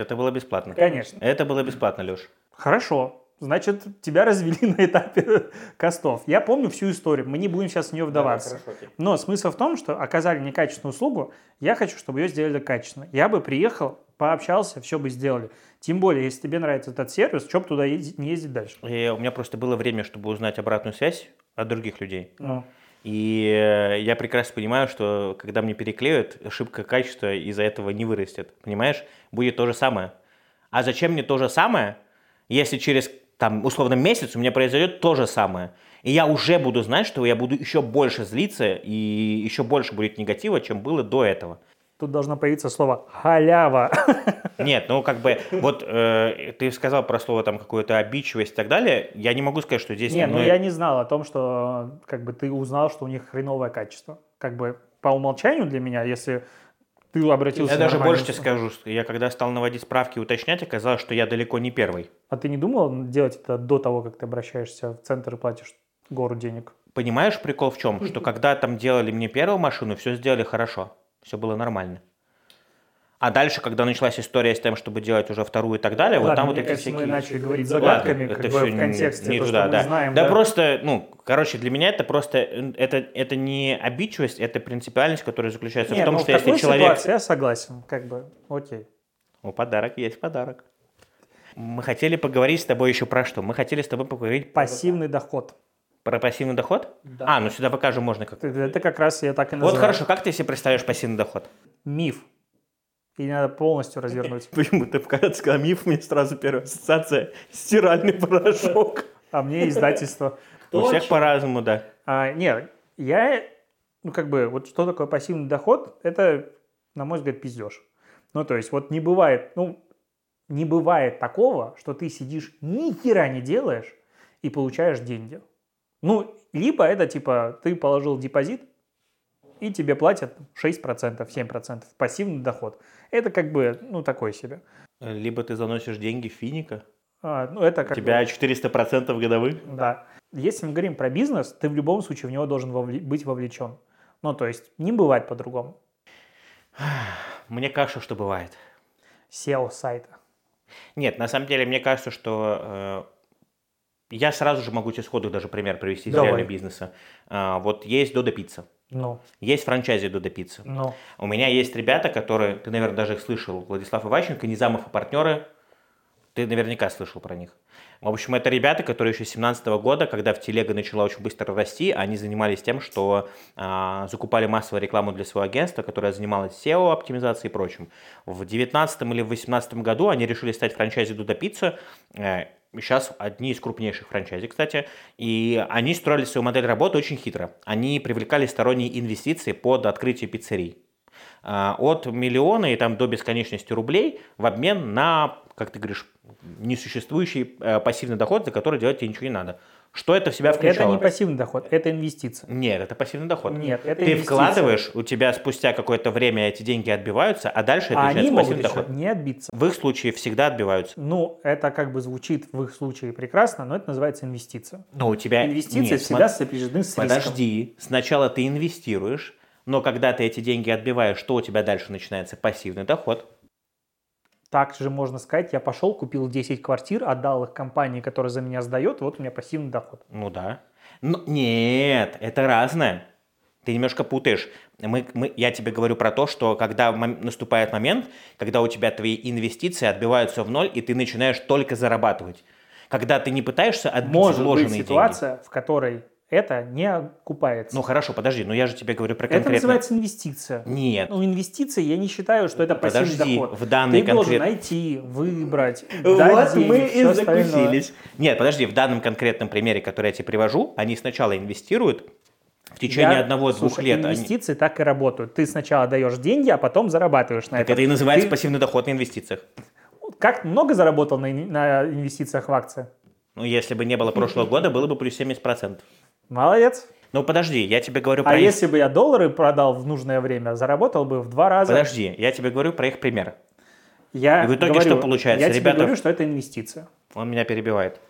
это было бесплатно. Конечно. Это было бесплатно, Леш. Хорошо. Значит, тебя развели на этапе костов. Я помню всю историю, мы не будем сейчас в нее вдаваться. Но смысл в том, что оказали некачественную услугу, я хочу, чтобы ее сделали качественно. Я бы приехал, пообщался, все бы сделали. Тем более, если тебе нравится этот сервис, что бы туда ездить, не ездить дальше? И у меня просто было время, чтобы узнать обратную связь от других людей. Ну, И я прекрасно понимаю, что когда мне переклеют, ошибка качества из-за этого не вырастет. Понимаешь? Будет то же самое. А зачем мне то же самое, если через, там, условно, месяц у меня произойдет то же самое? И я уже буду знать, что я буду еще больше злиться и еще больше будет негатива, чем было до этого. тут должно появиться слово «халява». Нет, ну как бы, вот э, ты сказал про слово там какую-то обидчивость и так далее. Я не могу сказать, что здесь... Не, ну я не знал о том, что как бы ты узнал, что у них хреновое качество. Как бы по умолчанию для меня, если ты обратился... Я даже больше тебе скажу, что я когда стал наводить справки и уточнять, оказалось, что я далеко не первый. А ты не думал делать это до того, как ты обращаешься в центр и платишь гору денег? Понимаешь, прикол в чем? Что когда там делали мне первую машину, все сделали хорошо. Все было нормально. А дальше, когда началась история с тем, чтобы делать уже вторую и так далее, вот Ладно, там вот эти кажется, мы всякие... начали говорить Ладно, загадками, как это бы всё в контексте, не то, туда, что мы да. знаем. да, просто, ну, короче, для меня это просто, это, это не обидчивость, это принципиальность, которая заключается Не, в том, ну, что в если человек... ситуации я согласен, как бы, окей. О, подарок есть подарок. Мы хотели поговорить с тобой еще про что? Мы хотели с тобой поговорить Пассивный доход. про пассивный доход? Да. А, ну сюда покажем можно как. Это это как раз я так и Вот называю. хорошо, как ты себе представляешь пассивный доход? Миф. И надо полностью развернуть. Почему ты сказал миф, мне сразу первая ассоциация стиральный порошок. А мне издательство. У всех по-разному, да. А, нет, я, ну как бы, вот что такое пассивный доход, это, на мой взгляд, пиздеж. Ну то есть вот не бывает, ну, не бывает такого, что ты сидишь ни хера не делаешь и получаешь деньги. Ну, либо это типа ты положил депозит, и тебе платят 6%, 7% пассивный доход. Это как бы, ну, такой себе. Либо ты заносишь деньги в финика, А, ну, это у как бы- тебя 400% годовых. Да. Если мы говорим про бизнес, ты в любом случае в него должен вовле- быть вовлечен. Ну, то есть не бывает по-другому. Мне кажется, что бывает. SEO сайта. Нет, на самом деле, мне кажется, что э, я сразу же могу тебе сходу даже пример привести из реального бизнеса. А, вот есть Додо Пицца. Ну, Есть франчайзи Додо Пицца. ну. У меня есть ребята, которые, ты, наверное, даже их слышал, Владислав Иващенко, Низамов и партнеры, ты наверняка слышал про них. В общем, это ребята, которые еще с 2017 года, когда в телега начала очень быстро расти, они занимались тем, что а, закупали массовую рекламу для своего агентства, которое занималось SEO, оптимизацией и прочим. В 2019 или в 2018 году они решили стать франчайзи Дуда Пицца. Э, Сейчас одни из крупнейших франчайзи, кстати. И они строили свою модель работы очень хитро. Они привлекали сторонние инвестиции под открытие пиццерий а, от миллиона и там до бесконечности рублей в обмен на, как ты говоришь, несуществующий э, пассивный доход, за который делать тебе ничего не надо. Что это в себя Это включало? не пассивный доход, это инвестиция. Нет, это пассивный доход. Нет, это Ты инвестиция. вкладываешь, у тебя спустя какое-то время эти деньги отбиваются, а дальше это А они начинается могут пассивный еще доход. не отбиться. В их случае всегда отбиваются. Ну, это как бы звучит в их случае прекрасно, но это называется инвестиция. Но у тебя... Инвестиции Нет, всегда смо- сопряжены с риском. Подожди, сначала ты инвестируешь, но когда ты эти деньги отбиваешь, что у тебя дальше начинается? Пассивный доход. Так же можно сказать, я пошел, купил 10 квартир, отдал их компании, которая за меня сдает, вот у меня пассивный доход. Ну да. Но нет, это разное. Ты немножко путаешь. Мы, мы, я тебе говорю про то, что когда мом- наступает момент, когда у тебя твои инвестиции отбиваются в ноль, и ты начинаешь только зарабатывать. Когда ты не пытаешься отбить Может быть вложенные ситуация, в которой это не окупается. Ну хорошо, подожди, но я же тебе говорю про это конкретно. называется инвестиция. Нет. Ну, инвестиции я не считаю, что это пассивный Подожди, доход. в данный Ты должен найти, выбрать, дать деньги, всё остальное. Нет, подожди, в данном конкретном примере, который я тебе привожу, они сначала инвестируют в течение Я- одного-двух лет. они- Инвестиции так и работают. Ты сначала даешь деньги, а потом зарабатываешь на Так этом. это и называется Ты пассивный доход на инвестициях. Как много заработал на, на инвестициях в акции? Ну, если бы не было прошлого года, было бы плюс 70%. Молодец. Ну, подожди, я тебе говорю про А их... если бы я доллары продал в нужное время, заработал бы в два раза. Подожди, я тебе говорю про их пример. Я И в итоге говорю- что получается? Я тебе Ребята- говорю, что это инвестиция. Он меня перебивает.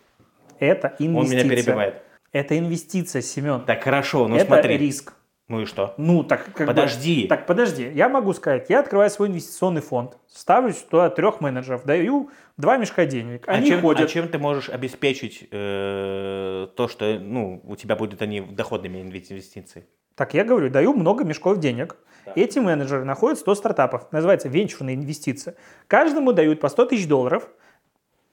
Это инвестиция. Он меня перебивает. Это инвестиция, Семен. Так, хорошо, ну это смотри. риск. Ну и что? Ну, так как бы- Подожди. так, подожди. Я могу сказать, я открываю свой инвестиционный фонд, ставлю туда трех менеджеров, даю два мешка денег. А Они чем, ходят. а чем ты можешь обеспечить э, то, что ну, у тебя будут они доходными инве- инвестиции? Так я говорю, даю много мешков денег. Эти менеджеры находят 100 стартапов. Называется венчурная инвестиция. Каждому дают по 100 тысяч долларов.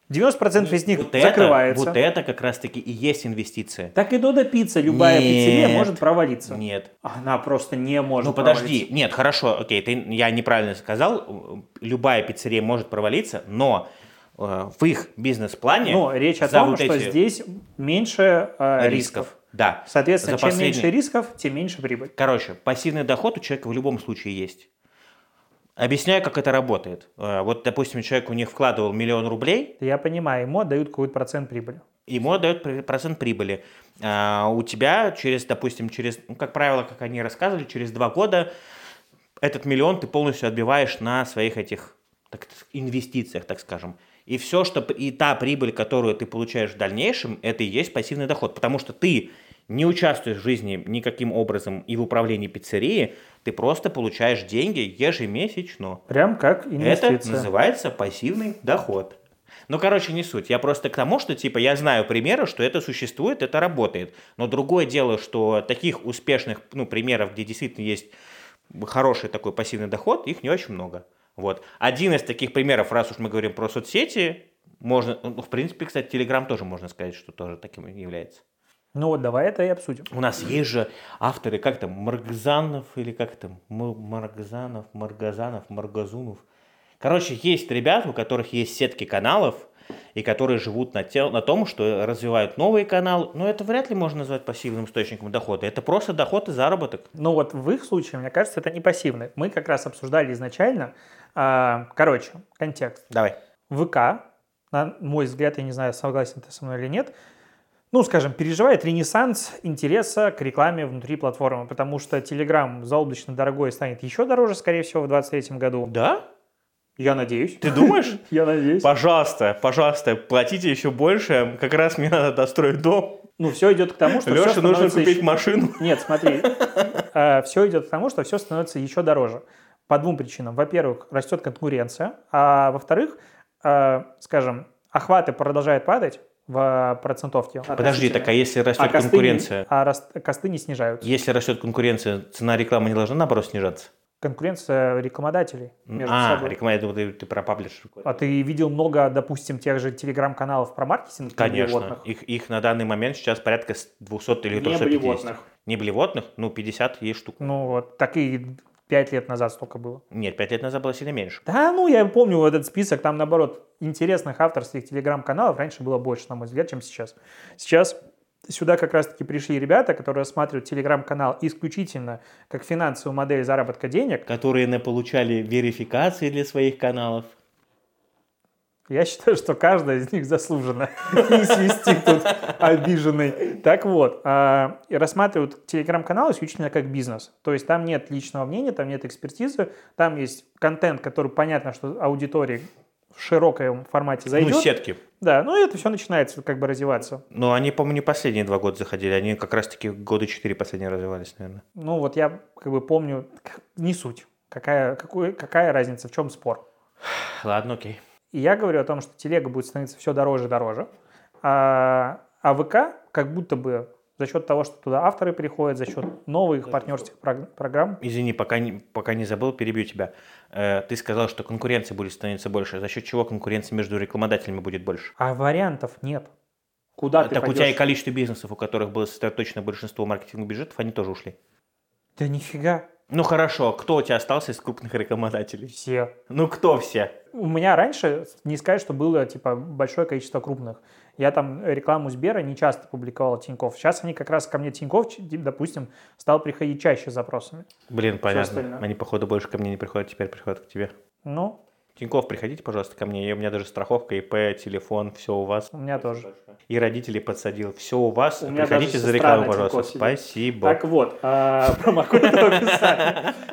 90% из них вот это, закрывается. вот это как раз-таки и есть инвестиция. Так и Додо Пицца, любая Нет. пиццерия может провалиться. Нет. Она просто не может Ну подожди, нет, хорошо, окей, ты, я неправильно сказал, любая пиццерия может провалиться, но э, в их бизнес-плане Но речь о том, вот что эти здесь меньше э, рисков. Да. Соответственно, За чем последний- меньше рисков, тем меньше прибыль. Короче, пассивный доход у человека в любом случае есть. Объясняю, как это работает. Э, Вот, допустим, человек у них вкладывал миллион рублей, Я понимаю, ему отдают какой-то процент прибыли. ему отдают процент прибыли. А у тебя через, допустим, через, ну, как правило, как они рассказывали, через два года этот миллион ты полностью отбиваешь на своих этих так, инвестициях, так скажем. И все, что и та прибыль, которую ты получаешь в дальнейшем, это и есть пассивный доход, потому что ты не участвуешь в жизни никаким образом и в управлении пиццерии, ты просто получаешь деньги ежемесячно. Прям как Это инвестиция. называется пассивный доход. Ну, короче, не суть. Я просто к тому, что, типа, я знаю примеры, что это существует, это работает. Но другое дело, что таких успешных, ну, примеров, где действительно есть хороший такой пассивный доход, их не очень много. Вот. Один из таких примеров, раз уж мы говорим про соцсети, можно, ну, в принципе, кстати, Телеграм тоже можно сказать, что тоже таким является. Ну вот давай это и обсудим. У нас есть же авторы, как там, Маргзанов или как там, Маргзанов, Маргазанов, Маргазунов. Короче, есть ребята, у которых есть сетки каналов, и которые живут на, те- на том, что развивают новые каналы. Но это вряд ли можно назвать пассивным источником дохода. Это просто доход и заработок. Ну вот в их случае, мне кажется, это не пассивный. Мы как раз обсуждали изначально. а, короче, контекст. Давай. ВК, на мой взгляд, я не знаю, согласен ты со мной или нет, ну, скажем, переживает ренессанс интереса к рекламе внутри платформы, потому что Telegram заоблачно дорогой станет еще дороже, скорее всего, в 2023 году. Да? Я надеюсь. Ты думаешь? Я надеюсь. Пожалуйста, пожалуйста, платите еще больше. Как раз мне надо достроить дом. Ну, все идет к тому, что Леша, нужно купить еще- машину. Нет, смотри, все идет к тому, что все становится еще дороже. По двум причинам. Во-первых, растет конкуренция, а во-вторых, э, скажем, охваты продолжают падать в процентовке. Подожди, так а если а растет косты, не- конкуренция? а рас- косты не снижаются. Если растет конкуренция, цена рекламы не должна, наоборот, снижаться? Конкуренция рекламодателей между а, собой. реклама, я думал, ты, ты про паблишер. А ты видел много, допустим, тех же телеграм-каналов про маркетинг? Конечно. Их, их на данный момент сейчас порядка с 200 или Не 350. блевотных. Не блевотных? Ну, 50 есть штук. Ну вот, так и пять лет назад столько было. Нет, 5 лет назад было сильно меньше. Да, ну я помню этот список, там наоборот интересных авторских телеграм-каналов раньше было больше, на мой взгляд, чем сейчас. Сейчас сюда как раз-таки пришли ребята, которые рассматривают телеграм-канал исключительно как финансовую модель заработка денег. Которые получали верификации для своих каналов. Я считаю, что каждая из них заслужена. Не свести тут обиженный. Так вот, а, рассматривают телеграм-канал исключительно как бизнес. То есть там нет личного мнения, там нет экспертизы, там есть контент, который понятно, что аудитории в широком формате зайдет. Ну, сетки. Да, ну и это все начинается как бы развиваться. Но они, по-моему, не последние два года заходили. Они как раз-таки года четыре последние развивались, наверное. Ну вот я как бы помню, не суть. Какая, какой, какая разница, в чем спор? Ладно, окей. И я говорю о том, что телега будет становиться все дороже и дороже. А, а ВК как будто бы за счет того, что туда авторы приходят, за счет новых партнерских прог- программ. Извини, пока не, пока не забыл, перебью тебя. Э, ты сказал, что конкуренция будет становиться больше. За счет чего конкуренция между рекламодателями будет больше? А вариантов нет. Куда ты так у пойдешь? тебя и количество бизнесов, у которых было сосредоточено большинство маркетинговых бюджетов, они тоже ушли. Да нифига. Ну хорошо, кто у тебя остался из крупных рекламодателей? Все. Ну кто все? У меня раньше, не сказать, что было типа большое количество крупных. Я там рекламу Сбера не часто публиковал Тиньков. Сейчас они как раз ко мне Тиньков, допустим, стал приходить чаще с запросами. Блин, понятно. Они, походу, больше ко мне не приходят, теперь приходят к тебе. Ну, Тиньков, приходите, пожалуйста, ко мне. И У меня даже страховка, ИП, телефон, все у вас. у меня тоже. И родителей подсадил. Все у вас. У меня Приходите даже за рекламу, пожалуйста. сидит. Спасибо. Так вот, а, промокод.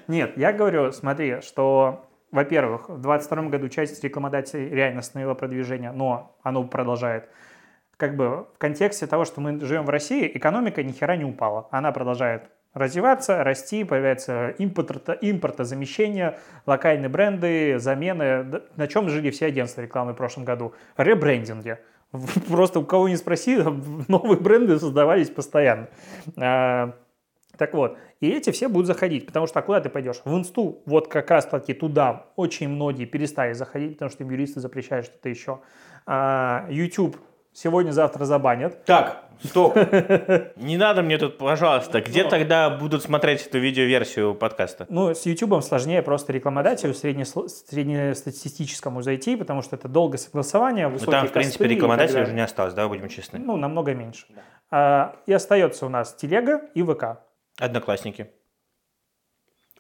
Нет, я говорю, смотри, что, во-первых, в 2022 году часть рекламодателей реально остановила продвижение, но оно продолжает. Как бы в контексте того, что мы живем в России, экономика ни хера не упала. Она продолжает развиваться, расти, появляется импорта, импортозамещение, локальные бренды, замены. На чем жили все агентства рекламы в прошлом году? Ребрендинге. Просто у кого не спроси, новые бренды создавались постоянно. А, Так вот, и эти все будут заходить, потому что а куда ты пойдешь? В инсту, вот как раз таки туда очень многие перестали заходить, потому что им юристы запрещают что-то еще. А, YouTube сегодня-завтра забанят. Так, стоп. Не надо мне тут, пожалуйста. Где тогда будут смотреть эту видеоверсию подкаста? Ну, с YouTube сложнее просто рекламодателю среднесло- среднестатистическому зайти, потому что это долгое согласование, Ну, высокие там, в принципе, далее. уже не осталось, да, будем честны. Ну, намного меньше. А, и остается у нас Телега и ВК. Одноклассники.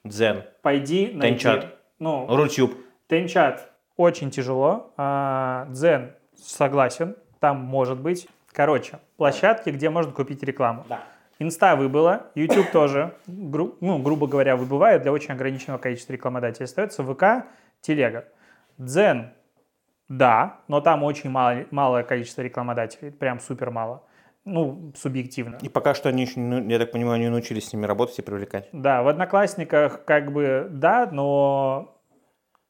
Дзен. Пойди найди. Тенчат. Ну, Рутюб. Тенчат очень тяжело. А, Дзен согласен, там может быть. Короче, площадки, где можно купить рекламу. Инста выбыла, YouTube тоже, гру- ну, грубо говоря, выбывает для очень ограниченного количества рекламодателей. Остается ВК, Телега. Дзен, да, но там очень мало, малое количество рекламодателей, прям супер мало. Ну, субъективно. И пока что они еще, ну, я так понимаю, не научились с ними работать и привлекать. Да, в Одноклассниках как бы да, но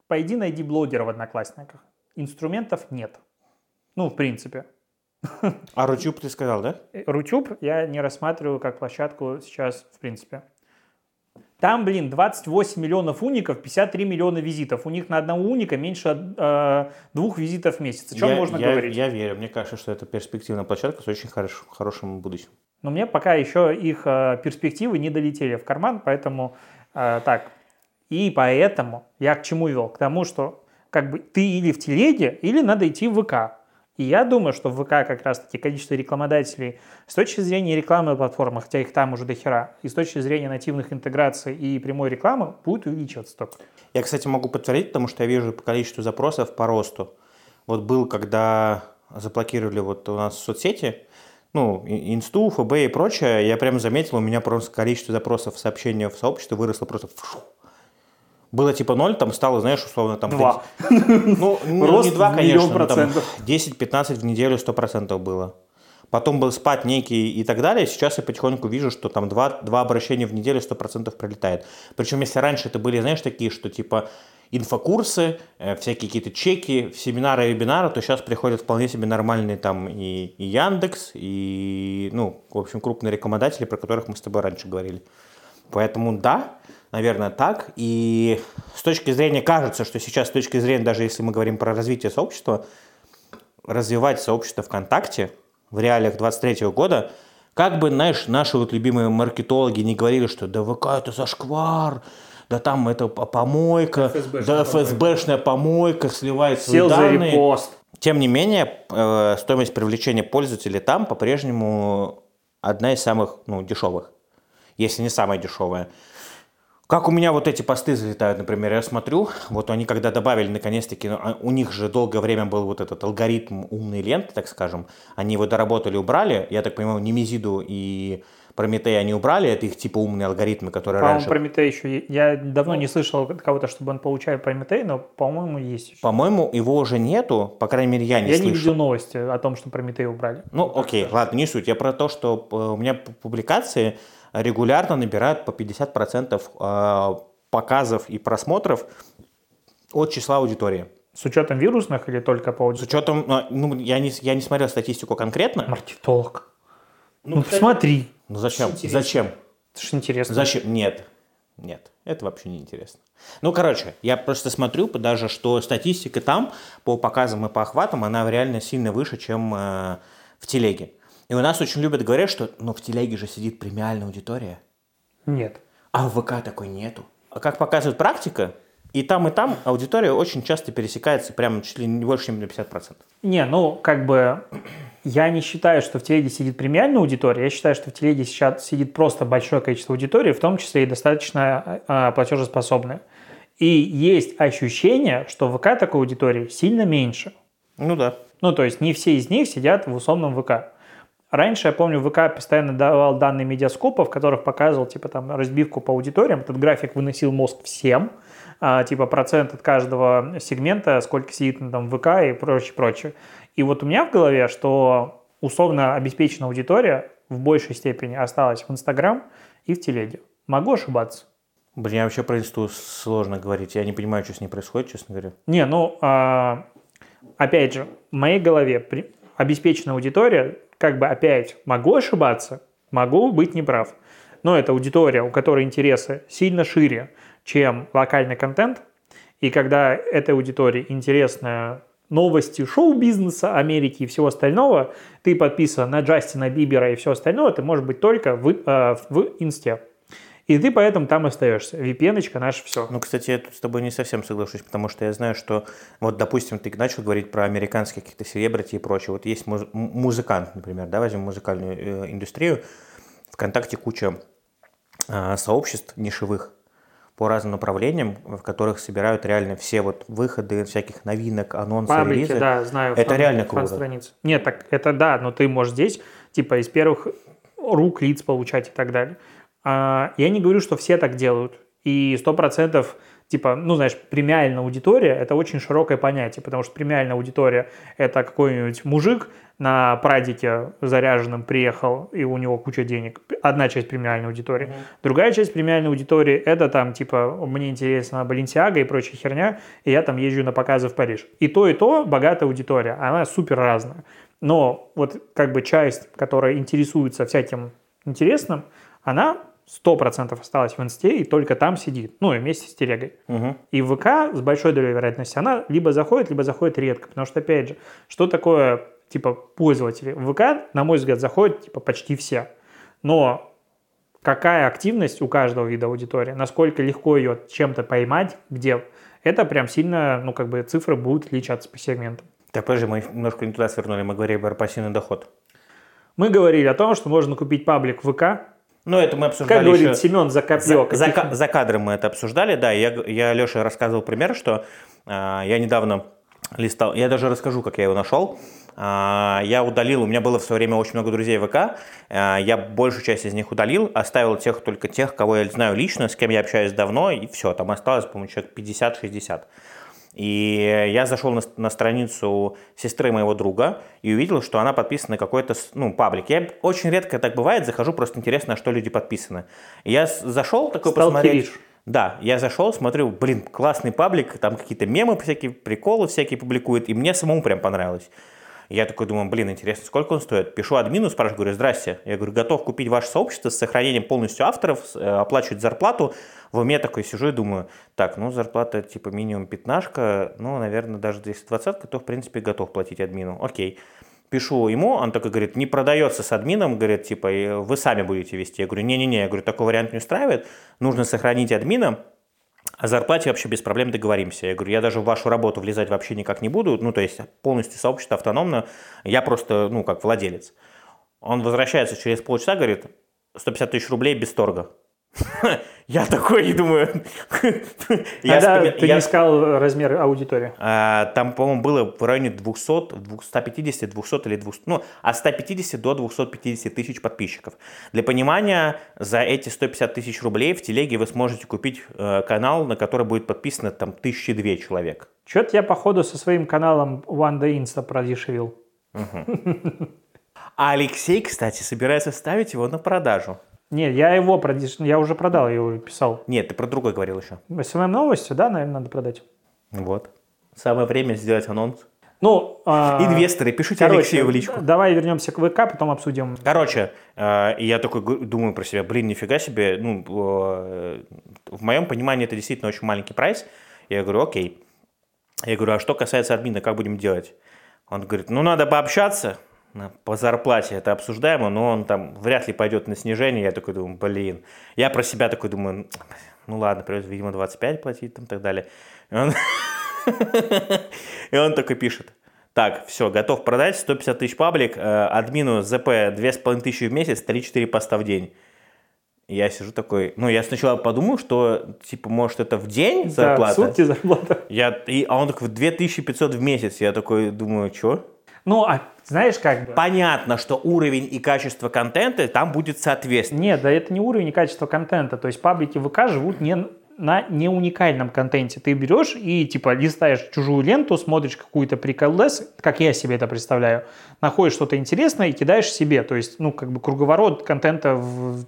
пойди найди блогера в Одноклассниках. Инструментов нет. Ну, в принципе. А Рутюб ты сказал, да? Э, Рутюб я не рассматриваю как площадку сейчас, в принципе. Там, блин, 28 миллионов уников, 53 миллиона визитов. У них на одного уника меньше э, двух визитов в месяц. О чем я, можно я- говорить? Я верю. Мне кажется, что это перспективная площадка с очень хорош- хорошим будущим. Но мне пока еще их э, перспективы не долетели в карман, поэтому э, так. И поэтому я к чему вел? К тому, что как бы ты или в телеге, или надо идти в ВК. И я думаю, что в ВК как раз-таки количество рекламодателей с точки зрения рекламы на платформах, хотя их там уже до хера, и с точки зрения нативных интеграций и прямой рекламы будет увеличиваться только. Я, кстати, могу подтвердить, потому что я вижу по количеству запросов по росту. Вот был, когда заблокировали вот у нас соцсети, ну, инсту, ФБ и прочее, я прям заметил, у меня просто количество запросов, сообщений в сообществе выросло просто. Было типа ноль, там стало, знаешь, условно там... Два. 30. Ну, ну, не два, конечно, но там процентов. 10-15 в неделю 100% было. Потом был спад некий и так далее. Сейчас я потихоньку вижу, что там два, два обращения в неделю 100% прилетает. Причем, если раньше это были, знаешь, такие, что типа инфокурсы, э, всякие какие-то чеки, семинары, вебинары, то сейчас приходят вполне себе нормальные там и, и Яндекс, и, ну, в общем, крупные рекламодатели, про которых мы с тобой раньше говорили. Поэтому да, наверное, так. И с точки зрения, кажется, что сейчас, с точки зрения, даже если мы говорим про развитие сообщества, развивать сообщество ВКонтакте в реалиях 23 года, как бы, знаешь, наши вот любимые маркетологи не говорили, что да ВК это зашквар, да там это по- помойка, ФСБшная да помойка. ФСБшная помойка, сливает свои Сел за данные. репост. Тем не менее, э, стоимость привлечения пользователей там по-прежнему одна из самых ну, дешевых, если не самая дешевая. Как у меня вот эти посты залетают, например, я смотрю, вот они когда добавили наконец-таки, ну, а у них же долгое время был вот этот алгоритм умной ленты, так скажем, они его доработали, убрали, я так понимаю, Немезиду и Прометей они убрали, это их типа умные алгоритмы, которые По-моему, раньше... Прометей еще... Я давно не слышал от кого-то, чтобы он получал Прометей, но, по-моему, есть еще. По-моему, его уже нету, по крайней мере, я не Я слышал. не видел новости о том, что Прометей убрали. Ну, окей, ладно, не суть. Я про то, что э, у меня публикации регулярно набирают по 50% э, показов и просмотров от числа аудитории. С учетом вирусных или только по С аудитории? учетом, э, ну, я не, с- я не смотрел статистику конкретно. Маркетолог. Ну, кстати, посмотри. Ну, зачем? Интересно. Зачем? Это ж интересно. Зачем? Нет. Нет, это вообще не интересно. Ну, короче, я просто смотрю даже, что статистика там по показам и по охватам, она реально сильно выше, чем э, в телеге. И у нас очень любят говорить, что ну, в телеге же сидит премиальная аудитория, Нет. а в ВК такой нету. А как показывает практика, и там, и там аудитория очень часто пересекается прямо чуть ли не больше, чем на 50%. Не, ну, как бы, я не считаю, что в телеге сидит премиальная аудитория. Я считаю, что в телеге сейчас сидит просто большое количество аудитории, в том числе и достаточно э, платежеспособная. И есть ощущение, что в ВК такой аудитории сильно меньше. Ну да. Ну, то есть не все из них сидят в условном ВК. Раньше, я помню, ВК постоянно давал данные медиаскопа, в которых показывал, типа, там, разбивку по аудиториям. Этот график выносил мозг всем. А, типа, процент от каждого сегмента, сколько сидит ну, там ВК и прочее, прочее. И вот у меня в голове, что условно обеспеченная аудитория в большей степени осталась в Инстаграм и в телеге. Могу ошибаться. Блин, я вообще про инсту сложно говорить. Я не понимаю, что с ней происходит, честно говоря. Не, ну, а, опять же, в моей голове обеспеченная аудитория, как бы опять могу ошибаться, могу быть неправ. Но это аудитория, у которой интересы сильно шире, чем локальный контент. И когда этой аудитории интересны новости шоу-бизнеса, Америки и всего остального, ты подписан на Джастина Бибера и все остальное, это может быть только в, э, в инсте. И ты поэтому там остаешься. VPN-очка наше все. Ну, кстати, я тут с тобой не совсем соглашусь, потому что я знаю, что, вот, допустим, ты начал говорить про американских каких-то селебрити и прочее. Вот есть муз- музыкант, например, да, возьмем музыкальную э, индустрию. ВКонтакте куча а, сообществ нишевых по разным направлениям, в которых собирают реально все вот выходы всяких новинок, анонсы, Паблики, релизы. да, знаю. Это фан- реально круто. фан-страницы. Нет, так это да, но ты можешь здесь, типа, из первых рук лиц получать и так далее. А, я не говорю, что все так делают. И сто процентов, типа, ну, знаешь, премиальная аудитория – это очень широкое понятие, потому что премиальная аудитория – это какой-нибудь мужик на прадике заряженном приехал, и у него куча денег. Одна часть премиальной аудитории. Другая часть премиальной аудитории – это там, типа, мне интересна Баленсиага и прочая херня, и я там езжу на показы в Париж. И то, и то богатая аудитория, она супер разная. Но вот как бы часть, которая интересуется всяким интересным, она 100% осталась в инсте и только там сидит, ну и вместе с телегой. Мгм. И в ВК с большой долей вероятности она либо заходит, либо заходит редко. Потому что, опять же, что такое, типа, пользователи? В ВК, на мой взгляд, заходят, типа, почти все. Но какая активность у каждого вида аудитории, насколько легко ее чем-то поймать, где, это прям сильно, ну, как бы цифры будут отличаться по сегментам. Так, подожди, мы немножко не туда свернули, мы говорили про пассивный доход. Мы говорили о том, что можно купить паблик ВК. Ну, это мы обсуждали Как говорит еще... Семен. За, за ка- за кадром мы это обсуждали, да. Я, я Леше рассказывал пример, что а, я недавно листал, я даже расскажу, как я его нашел. А, я удалил, у меня было в свое время очень много друзей в ВК, а, я большую часть из них удалил, оставил тех только тех, кого я знаю лично, с кем я общаюсь давно, и все, там осталось, по-моему, человек 50-60. И я зашел на, на страницу сестры моего друга и увидел, что она подписана на какой-то ну, паблик. Я очень редко так бывает, захожу, просто интересно, на что люди подписаны. И я зашел такой посмотреть. Сталкеришь. Да, я зашел, смотрю, блин, классный паблик, там какие-то мемы всякие, приколы всякие публикует, и мне самому прям понравилось. Я такой думаю, блин, интересно, сколько он стоит? Пишу админу, спрашиваю, говорю, здрасте. Я говорю, готов купить ваше сообщество с сохранением полностью авторов, э, оплачивать зарплату. В уме такой сижу и думаю, так, ну зарплата типа минимум пятнашка, ну, наверное, даже если двадцатка, то в принципе готов платить админу. Окей. Пишу ему, он такой говорит, не продается с админом, говорит, типа, вы сами будете вести. Я говорю, не-не-не, я говорю, такой вариант не устраивает, нужно сохранить админа, о зарплате вообще без проблем договоримся. Я говорю, я даже в вашу работу влезать вообще никак не буду, ну, то есть полностью сообщество автономно, я просто, ну, как владелец. Он возвращается через полчаса, говорит, 150 тысяч рублей без торга. Я такой и думаю... я вспоми- ты я- не сказал размер аудитории. а, Там, по-моему, было в районе 200, 150, 200 или 200, ну, от 150 до 250 тысяч подписчиков. Для понимания, за эти 150 тысяч рублей в телеге вы сможете купить э, канал, на который будет подписано там 1002 человек. Что-то я, походу, со своим каналом One Day Insta продешевил. А Алексей, кстати, собирается ставить его на продажу. Не, я его продеш... я уже продал, я его писал. Нет, ты про другой говорил еще. СММ новостью, да, наверное, надо продать. Вот. Самое время сделать анонс. Ну, а, Инвесторы, пишите короче, Алексею в личку. Давай вернемся к ВК, потом обсудим. Короче, э, я такой думаю про себя, блин, нифига себе, ну, э, в моем понимании это действительно очень маленький прайс. Я говорю, окей. Я говорю, а что касается админа, как будем делать? Он говорит, ну, надо пообщаться, по зарплате это обсуждаемо, но он там вряд ли пойдет на снижение. Я такой думаю, блин. Я про себя такой думаю, ну ладно, придется, видимо, 25 платить там и так далее. И он, и он такой пишет, так, все, готов продать, 150 тысяч паблик, э, админу ЗП 2500 в месяц, 3-4 поста в день. Я сижу такой, ну, я сначала подумал, что, типа, может, это в день зарплата? Да, в сутки зарплата. Я, и, а он такой, 2500 в месяц. Я такой думаю, что? Ну, а знаешь как бы? Понятно, что уровень и качество контента там будет соответствовать. Нет, да это не уровень и качество контента. То есть паблики ВК живут не на не уникальном контенте. Ты берешь и типа листаешь чужую ленту, смотришь какую-то приколес, как я себе это представляю, находишь что-то интересное и кидаешь себе. То есть, ну, как бы круговорот контента в,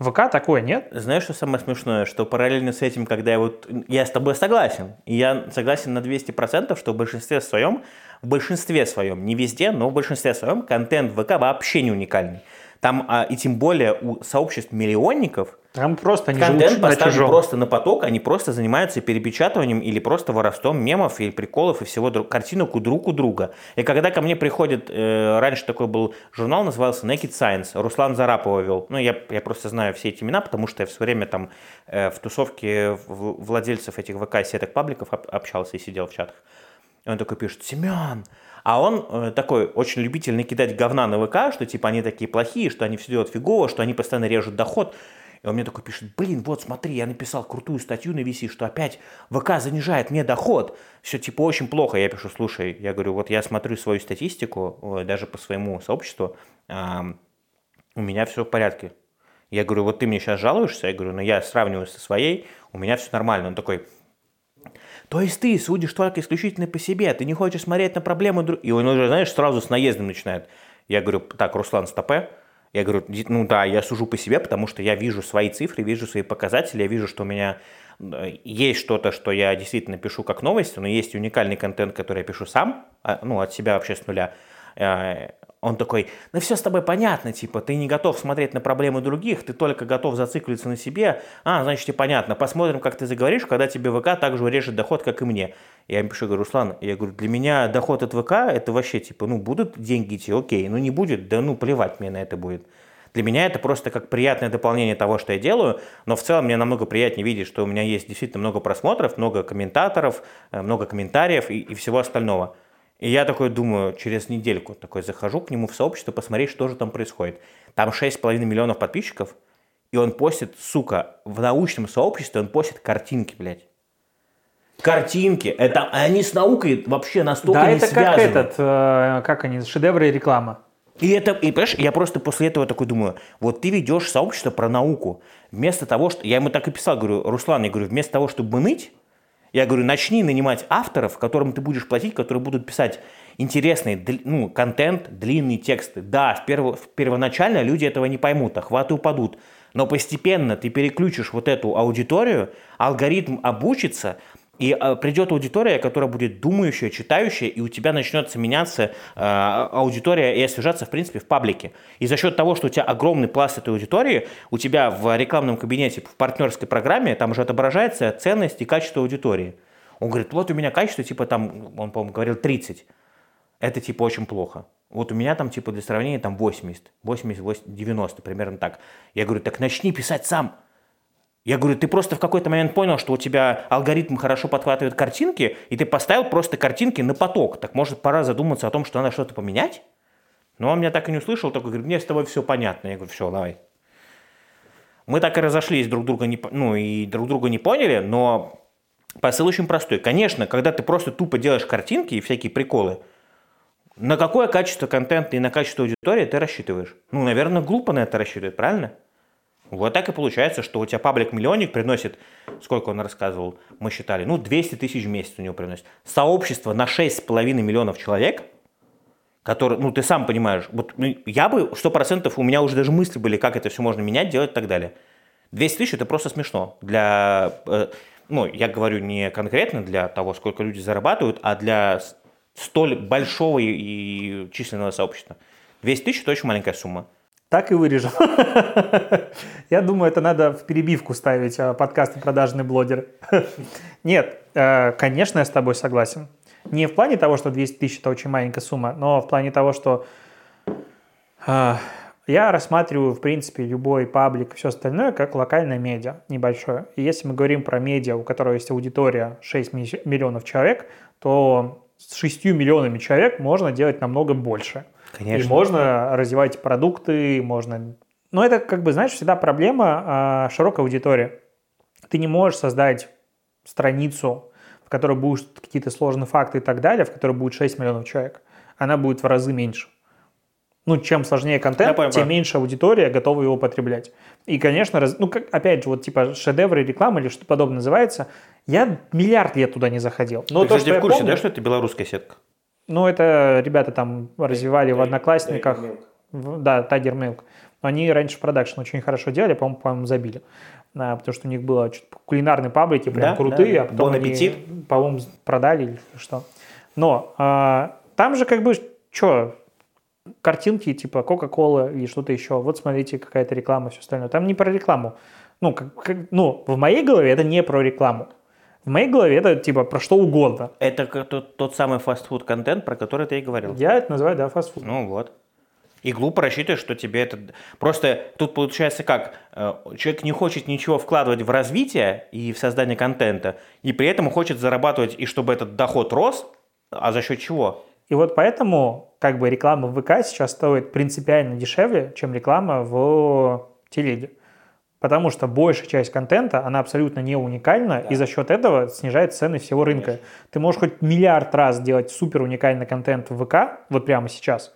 ВК такое нет? Знаешь, что самое смешное? Что параллельно с этим, когда я вот... Я с тобой согласен. И я согласен на 200%, что в большинстве своем, в большинстве своем, не везде, но в большинстве своем, контент ВК вообще не уникальный. Там, а, и тем более у сообществ миллионников, Там просто они живут контент на поставлен чужом. просто на поток, они просто занимаются перепечатыванием или просто воровством мемов или приколов и всего друг, картинок у друг у друга. И когда ко мне приходит, э, раньше такой был журнал, назывался Naked Science, Руслан Зарапова вел. Ну, я, я просто знаю все эти имена, потому что я все время там э, в тусовке владельцев этих ВК сеток пабликов об- общался и сидел в чатах. И он такой пишет, Семен, а он э, такой очень любитель кидать говна на ВК, что типа они такие плохие, что они все делают фигово, что они постоянно режут доход. И он мне такой пишет, блин, вот смотри, я написал крутую статью на VC, что опять ВК занижает мне доход. Все типа очень плохо. Я пишу, слушай, я говорю, вот я смотрю свою статистику, э, даже по своему сообществу, ам, у меня все в порядке. Я говорю, вот ты мне сейчас жалуешься? Я говорю, ну я сравниваю со своей, у меня все нормально. Он такой, то есть ты судишь только исключительно по себе, ты не хочешь смотреть на проблемы друг... И он уже, знаешь, сразу с наездом начинает. Я говорю, так, Руслан, стопе. Я говорю, «Ди- ну да, я сужу по себе, потому что я вижу свои цифры, вижу свои показатели, я вижу, что у меня э, есть что-то, что я действительно пишу как новости, но есть уникальный контент, который я пишу сам, а, ну, от себя вообще с нуля. Он такой, ну все с тобой понятно, типа, ты не готов смотреть на проблемы других, ты только готов зациклиться на себе. А, значит, тебе понятно. Посмотрим, как ты заговоришь, когда тебе ВК также урежет доход, как и мне. Я ему пишу, говорю, Руслан, я говорю, для меня доход от ВК, это вообще, типа, ну, будут деньги идти, окей, ну, не будет, да ну, плевать мне на это будет. Для меня это просто как приятное дополнение того, что я делаю, но в целом мне намного приятнее видеть, что у меня есть действительно много просмотров, много комментаторов, э, много комментариев и, и всего остального. И я такой думаю, через недельку такой захожу к нему в сообщество, посмотреть, что же там происходит. Там 6,5 миллионов подписчиков, и он постит, сука, в научном сообществе он постит картинки, блядь. Картинки. Это, они с наукой вообще настолько Да, не это связаны. как этот, э, как они, шедевры и реклама. И это, и понимаешь, я просто после этого такой думаю, вот ты ведешь сообщество про науку. Вместо того, что... Я ему так и писал, говорю, Руслан, я говорю, вместо того, чтобы ныть, я говорю, начни нанимать авторов, которым ты будешь платить, которые будут писать интересный ну, контент, длинные тексты. Да, в перво- в первоначально люди этого не поймут, охваты упадут. Но постепенно ты переключишь вот эту аудиторию, алгоритм обучится, и э, придет аудитория, которая будет думающая, читающая, и у тебя начнется меняться э, аудитория и освежаться, в принципе, в паблике. И за счет того, что у тебя огромный пласт этой аудитории, у тебя в рекламном кабинете, в партнерской программе, там уже отображается ценность и качество аудитории. Он говорит, вот у меня качество, типа там, он, по-моему, говорил 30. Это, типа, очень плохо. Вот у меня там, типа, для сравнения, там 80, 80, 80 90, примерно так. Я говорю, так начни писать сам. Я говорю, ты просто в какой-то момент понял, что у тебя алгоритм хорошо подхватывает картинки, и ты поставил просто картинки на поток. Так может пора задуматься о том, что надо что-то поменять? Но он меня так и не услышал, только говорит, мне с тобой все понятно. Я говорю, все, давай. Мы так и разошлись, друг друга не, ну, и друг друга не поняли, но посыл очень простой. Конечно, когда ты просто тупо делаешь картинки и всякие приколы, на какое качество контента и на качество аудитории ты рассчитываешь? Ну, наверное, глупо на это рассчитывать, правильно? Вот так и получается, что у тебя паблик-миллионник приносит, сколько он рассказывал, мы считали, ну, 200 тысяч в месяц у него приносит. Сообщество на 6,5 миллионов человек, которые, ну, ты сам понимаешь, вот ну, я бы, 100% у меня уже даже мысли были, как это все можно менять, делать и так далее. 200 тысяч это просто смешно. Для, э, ну, я говорю не конкретно для того, сколько люди зарабатывают, а для столь большого и численного сообщества. 200 тысяч это очень маленькая сумма. Так и вырежу. Я думаю, это надо в перебивку ставить а, подкасты «Продажный блогер». Нет, э, конечно, я с тобой согласен. Не в плане того, что 200 тысяч – это очень маленькая сумма, но в плане того, что э, я рассматриваю, в принципе, любой паблик и все остальное как локальное медиа небольшое. И если мы говорим про медиа, у которого есть аудитория 6 ми- миллионов человек, то с 6 миллионами человек можно делать намного больше. Конечно. И можно развивать продукты, можно... Но это, как бы, знаешь, всегда проблема а, широкой аудитории. Ты не можешь создать страницу, в которой будут какие-то сложные факты и так далее, в которой будет 6 миллионов человек. Она будет в разы меньше. Ну, чем сложнее контент, понял, тем меньше аудитория готова его потреблять. И, конечно, раз- ну, как, опять же, вот типа шедевры рекламы или что-то подобное называется, я миллиард лет туда не заходил. Но Ты, то, кстати, что в курсе, помню- да, что это белорусская сетка? Ну, это ребята там развивали в Одноклассниках. Да, Тайгер Милк. Они раньше продакшн очень хорошо делали, по-моему, по-моему, забили. А, потому что у них было что-то кулинарные паблики прям Да, крутые, да. а потом Бон они, по-моему, продали или что. Но а, там же как бы, что, картинки типа Кока-Кола или что-то еще. Вот смотрите, какая-то реклама, все остальное. Там не про рекламу. Ну, как, как- ну, в моей голове это не про рекламу. В моей голове это типа про что угодно. Это тот, тот самый фастфуд-контент, про который ты и говорил. Я это называю, да, фастфуд. Ну вот. И глупо рассчитывать, что тебе это... Просто тут получается как? Э, Человек не хочет ничего вкладывать в развитие и в создание контента, и при этом хочет зарабатывать, и чтобы этот доход рос, а за счет чего? И вот поэтому как бы реклама в ВК сейчас стоит принципиально дешевле, чем реклама в телеге. Потому что большая часть контента, она абсолютно не уникальна, и за счет этого снижает цены всего рынка. Ты можешь хоть миллиард раз делать супер уникальный контент в ВК, вот прямо сейчас,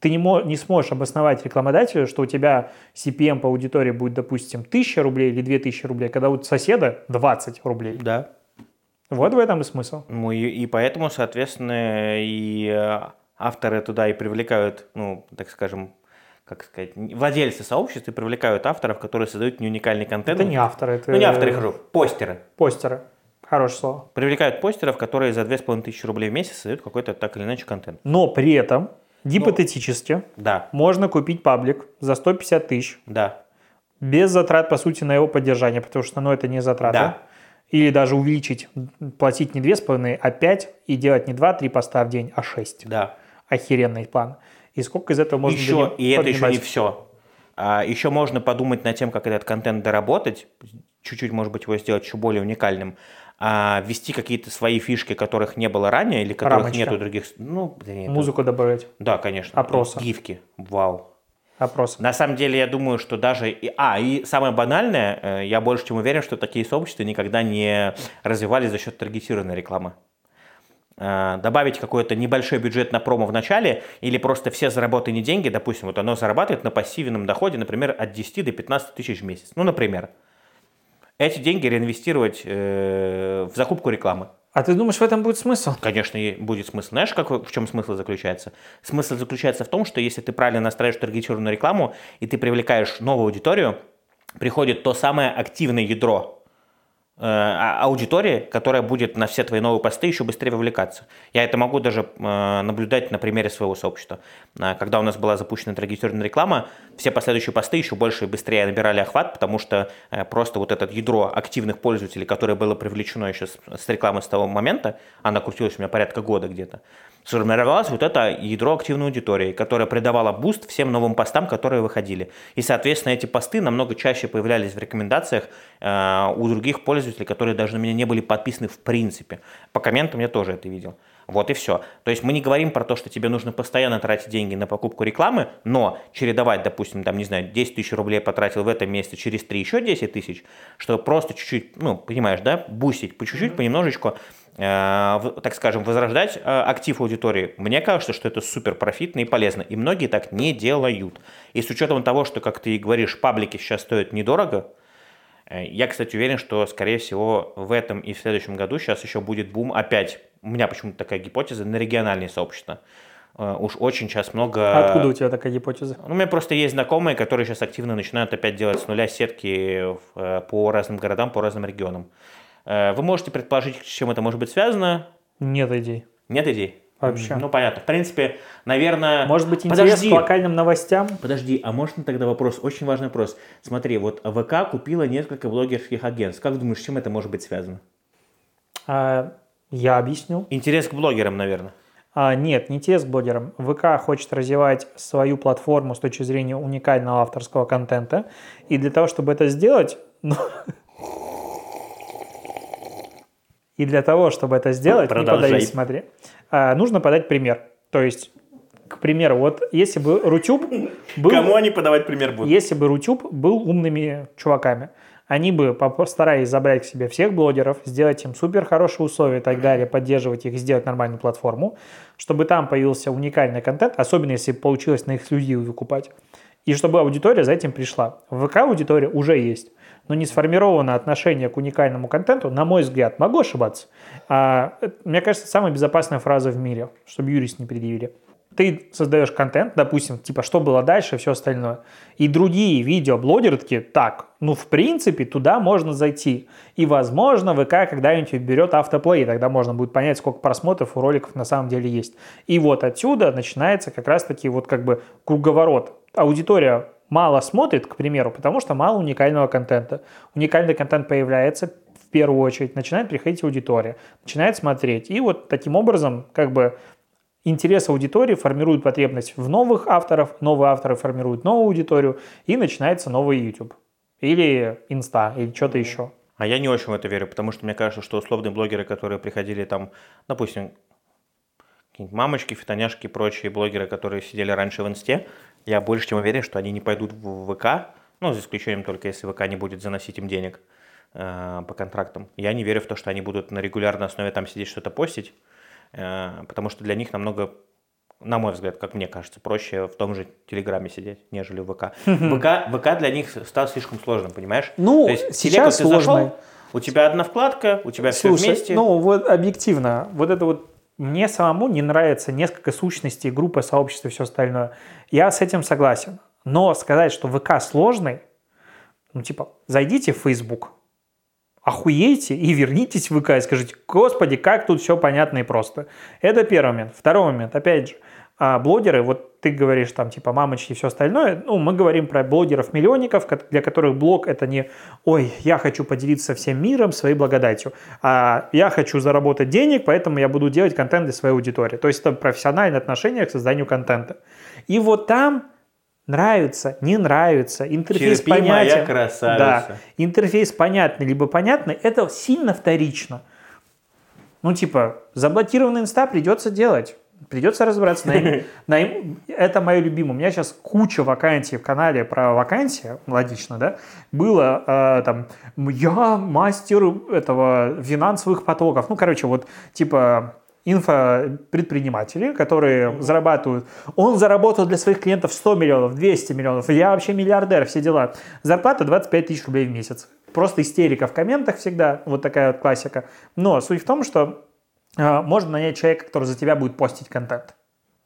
ты не, мо- не сможешь обосновать рекламодателю, что у тебя CPM по аудитории будет, допустим, 1000 рублей или 2000 рублей, когда у соседа 20 рублей. Да. Вот в этом и смысл. Ну и, и поэтому, соответственно, и э, авторы туда и привлекают, ну, так скажем, как сказать, владельцы сообществ и привлекают авторов, которые создают не уникальный контент. Это не авторы, это Ну, не авторы, хожу, постеры. постеры. Хорошее слово. Привлекают постеров, которые за 2500 рублей в месяц создают какой-то так или иначе контент. Но при этом, гипотетически, Да, можно купить паблик за 150 тысяч, да, без затрат, по сути, на его поддержание, потому что, ну, это не затраты. Да. Или даже увеличить, платить не 2,5, а 5 и делать не 2-3 поста в день, а 6. да. Охеренный план. И сколько из этого можно еще, и это еще не все. еще можно подумать над тем, как этот контент доработать, чуть-чуть, может быть, его сделать еще более уникальным, а, ввести какие-то свои фишки, которых не было ранее, или которых Рамочка. нет у других. Ну, блин, это- Музыку добавлять, Да, конечно. Опросы. Гифки. Вау. опрос. На самом деле, я думаю, что даже... и- А, и самое банальное, э, я больше чем уверен, что такие сообщества никогда не развивались за счет таргетированной рекламы. Э, Добавить какой-то небольшой бюджет на промо в начале или просто все заработанные деньги, допустим, вот оно зарабатывает на пассивном доходе, например, от 10 до 15 тысяч в месяц. Ну, например. Эти деньги реинвестировать э, в закупку рекламы. А ты думаешь, в этом будет смысл? Конечно, будет смысл. Знаешь, как, в чем смысл заключается? Смысл заключается в том, что если ты правильно настраиваешь таргетированную рекламу, и ты привлекаешь новую аудиторию, приходит то самое активное ядро аудитории, которая будет на все твои новые посты еще быстрее вовлекаться. Я это могу даже э, наблюдать на примере своего сообщества. Э, Когда у нас была запущена таргетированная реклама, все последующие посты еще больше и быстрее набирали охват, потому что э, просто вот это ядро активных пользователей, которое было привлечено еще с, рекламы с того момента, она крутилась у меня порядка года где-то, сформировалось вот это ядро активной аудитории, которое придавало буст всем новым постам, которые выходили. И, соответственно, эти посты намного чаще появлялись в рекомендациях э, у других пользователей, которые даже на меня не были подписаны в принципе. По комментам я тоже это видел. Вот и все. То есть мы не говорим про то, что тебе нужно постоянно тратить деньги на покупку рекламы, но чередовать, допустим, там, не знаю, 10 тысяч рублей потратил в этом месяце, через 3 еще 10 тысяч, чтобы просто чуть-чуть, ну, понимаешь, да, бусить по чуть-чуть, понемножечку, э, так скажем, возрождать э, актив аудитории. Мне кажется, что это супер профитно и полезно, и многие так не делают. И с учетом того, что, как ты и говоришь, паблики сейчас стоят недорого, Я, кстати, уверен, что, скорее всего, в этом и в следующем году сейчас еще будет бум опять. У меня почему-то такая гипотеза на региональные сообщества. Э, Уж очень сейчас много... А Откуда у тебя такая гипотеза? Ну, у меня просто есть знакомые, которые сейчас активно начинают опять делать с нуля сетки э, по разным городам, по разным регионам. Э, Вы можете предположить, с чем это может быть связано? Нет идей. Нет идей? Вообще. Ну, понятно. В принципе, наверное... Может быть, интерес Подожди. к локальным новостям? Подожди, а можно тогда вопрос, очень важный вопрос. Смотри, вот ВК купила несколько блогерских агентств. Как думаешь, с чем это может быть связано? А, я объясню. Интерес к блогерам, наверное. А, нет, не те с блогером. ВК хочет развивать свою платформу с точки зрения уникального авторского контента. И для того, чтобы это сделать... ну, И для того, чтобы это сделать, не подавись, смотри, а, нужно подать пример. То есть, к примеру, вот если бы Рутюб был... Кому они подавать пример будут? Если бы Рутюб был умными чуваками, они бы постарались забрать к себе всех блогеров, сделать им супер хорошие условия и так далее, поддерживать их, сделать нормальную платформу, чтобы там появился уникальный контент, особенно если получилось на эксклюзивы выкупать, и чтобы аудитория за этим пришла. В ВК аудитория уже есть, но не сформировано отношение к уникальному контенту, на мой взгляд, могу ошибаться. А, мне кажется, самая безопасная фраза в мире, чтобы юрист не предъявили. ты создаешь контент, допустим, типа, что было дальше все остальное. И другие видеоблогеры такие, так, ну, в принципе, туда можно зайти. И, возможно, ВК когда-нибудь берет автоплей, тогда можно будет понять, сколько просмотров у роликов на самом деле есть. И вот отсюда начинается как раз-таки вот как бы круговорот. Аудитория мало смотрит, к примеру, потому что мало уникального контента. Уникальный контент появляется, в первую очередь, начинает приходить аудитория, начинает смотреть. И вот таким образом, как бы, интерес аудитории формирует потребность в новых авторов, новые авторы формируют новую аудиторию, и начинается новый YouTube. Или Инста, или что-то еще. А я не очень в это верю, потому что мне кажется, что условные блогеры, которые приходили там, допустим, какие-нибудь мамочки, фитоняшки и прочие блогеры, которые сидели раньше в инсте, я больше чем уверен, что они не пойдут в ВК, ну, за исключением только если ВК не будет заносить им денег э, по контрактам. Я не верю в то, что они будут на регулярной основе там сидеть что-то постить, э, потому что для них намного, на мой взгляд, как мне кажется, проще в том же Телеграме сидеть, нежели в ВК. ВК, ВК для них стал слишком сложным, понимаешь? Ну, То есть, сейчас сложный. зашел, у тебя одна вкладка, у тебя все Слушай, вместе. ну вот объективно, вот это вот мне самому не нравится несколько сущностей, группы, сообщества и все остальное. Я с этим согласен. Но сказать, что ВК сложный, ну типа, зайдите в Facebook, охуейте и вернитесь в ВК и скажите, господи, как тут все понятно и просто. Это первый момент. Второй момент, опять же, а блогеры, вот ты говоришь там типа мамочки и все остальное, ну мы говорим про блогеров-миллионников, ко- для которых блог это не ой, я хочу поделиться всем миром своей благодатью, а я хочу заработать денег, поэтому я буду делать контент для своей аудитории. То есть это профессиональное отношение к созданию контента. И вот там нравится, не нравится, интерфейс Терпи, моя понятен. красавица. Да, интерфейс понятный либо понятный, это сильно вторично. Ну, типа, заблокированный инста придется делать. Придется разбираться. На им- на им- это мое любимое. У меня сейчас куча вакансий в канале про вакансии, логично, да? Было э, там, я мастер этого финансовых потоков. Ну, короче, вот типа инфопредприниматели, которые зарабатывают. Он заработал для своих клиентов 100 миллионов, 200 миллионов. Я вообще миллиардер, все дела. Зарплата 25 тысяч рублей в месяц. Просто истерика в комментах всегда, вот такая вот классика. Но суть в том, что можно нанять человека, который за тебя будет постить контент.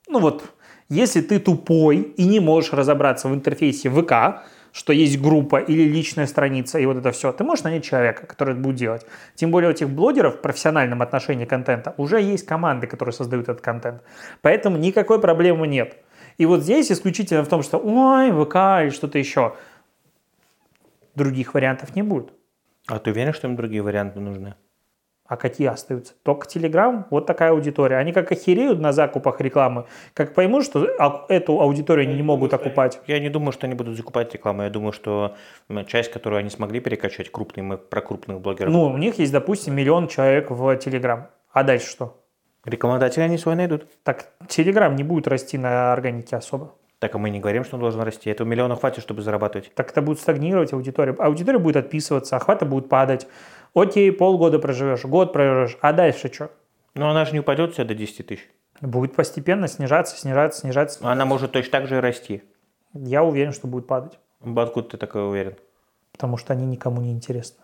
Ну вот, если ты тупой и не можешь разобраться в интерфейсе ВК, что есть группа или личная страница, и вот это все, ты можешь нанять человека, который это будет делать. Тем более у этих блогеров в профессиональном отношении контента уже есть команды, которые создают этот контент. Поэтому никакой проблемы нет. И вот здесь исключительно в том, что ой, ВК или что-то еще. Других вариантов не будет. А ты уверен, что им другие варианты нужны? А какие остаются? Только Telegram, вот такая аудитория. Они как охереют на закупах рекламы, как поймут, что эту аудиторию они не могут окупать. Я не думаю, что они будут закупать рекламу. Я думаю, что часть, которую они смогли перекачать, крупные, мы про крупных блогеров. Ну, у них есть, допустим, миллион человек в Telegram. А дальше что? Рекламодатели они свой найдут. Так Telegram не будет расти на органике особо. Так, а мы не говорим, что он должен расти. Этого миллиона хватит, чтобы зарабатывать. Так это будет стагнировать аудитория. Аудитория будет отписываться, охваты будут падать. Окей, полгода проживешь, год проживешь, а дальше что? Но она же не упадет все до 10 тысяч. Будет постепенно снижаться, снижаться, снижаться. Она может точно так же и расти. Я уверен, что будет падать. Откуда ты такой уверен? Потому что они никому не интересны.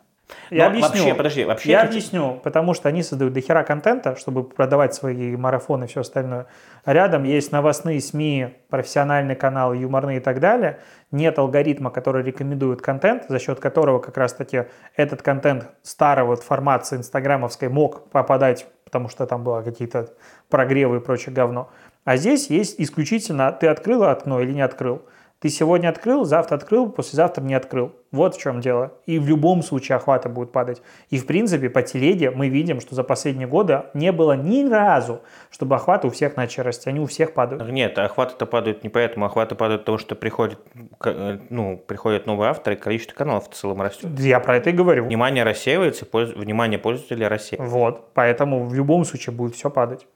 Но Я объясню. Вообще, подожди, вообще... Я объясню, потому что они создают дохера контента, чтобы продавать свои марафоны и все остальное. Рядом есть новостные СМИ, профессиональный канал, юморные и так далее. Нет алгоритма, который рекомендует контент, за счет которого как раз-таки этот контент старого формации инстаграмовской мог попадать, потому что там было какие-то прогревы и прочее говно. А здесь есть исключительно ты открыл окно или не открыл. Ты сегодня открыл, завтра открыл, послезавтра не открыл. Вот в чем дело. И в любом случае охваты будут падать. И в принципе по телеге мы видим, что за последние годы не было ни разу, чтобы охваты у всех начали расти. Они у всех падают. Нет, охваты-то падают не поэтому. Охваты падают от того, что приходит, к- э, ну, приходят новые авторы, и количество каналов в целом растет. Я про это и говорю. Внимание рассеивается, польз- внимание пользователя рассеивается. Вот. Поэтому в любом случае будет все падать.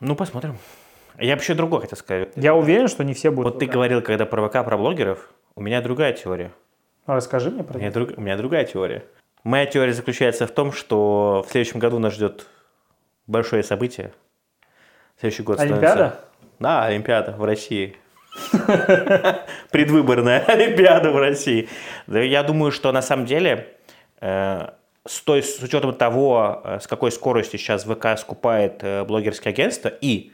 Ну, посмотрим. Я вообще другое хотел сказать. Я уверен, что не все будут. Вот ты говорил, когда про ВК, про блогеров, у меня другая теория. Расскажи мне про У меня, это. друг- у меня другая теория. Моя теория заключается в том, что в следующем году нас ждет большое событие. Следующий год становится- Олимпиада? Да, Олимпиада в России. Предвыборная Олимпиада в России. Я думаю, что на самом деле, э, с, той, с учетом того, э, с какой скоростью сейчас ВК скупает э, блогерские агентства, и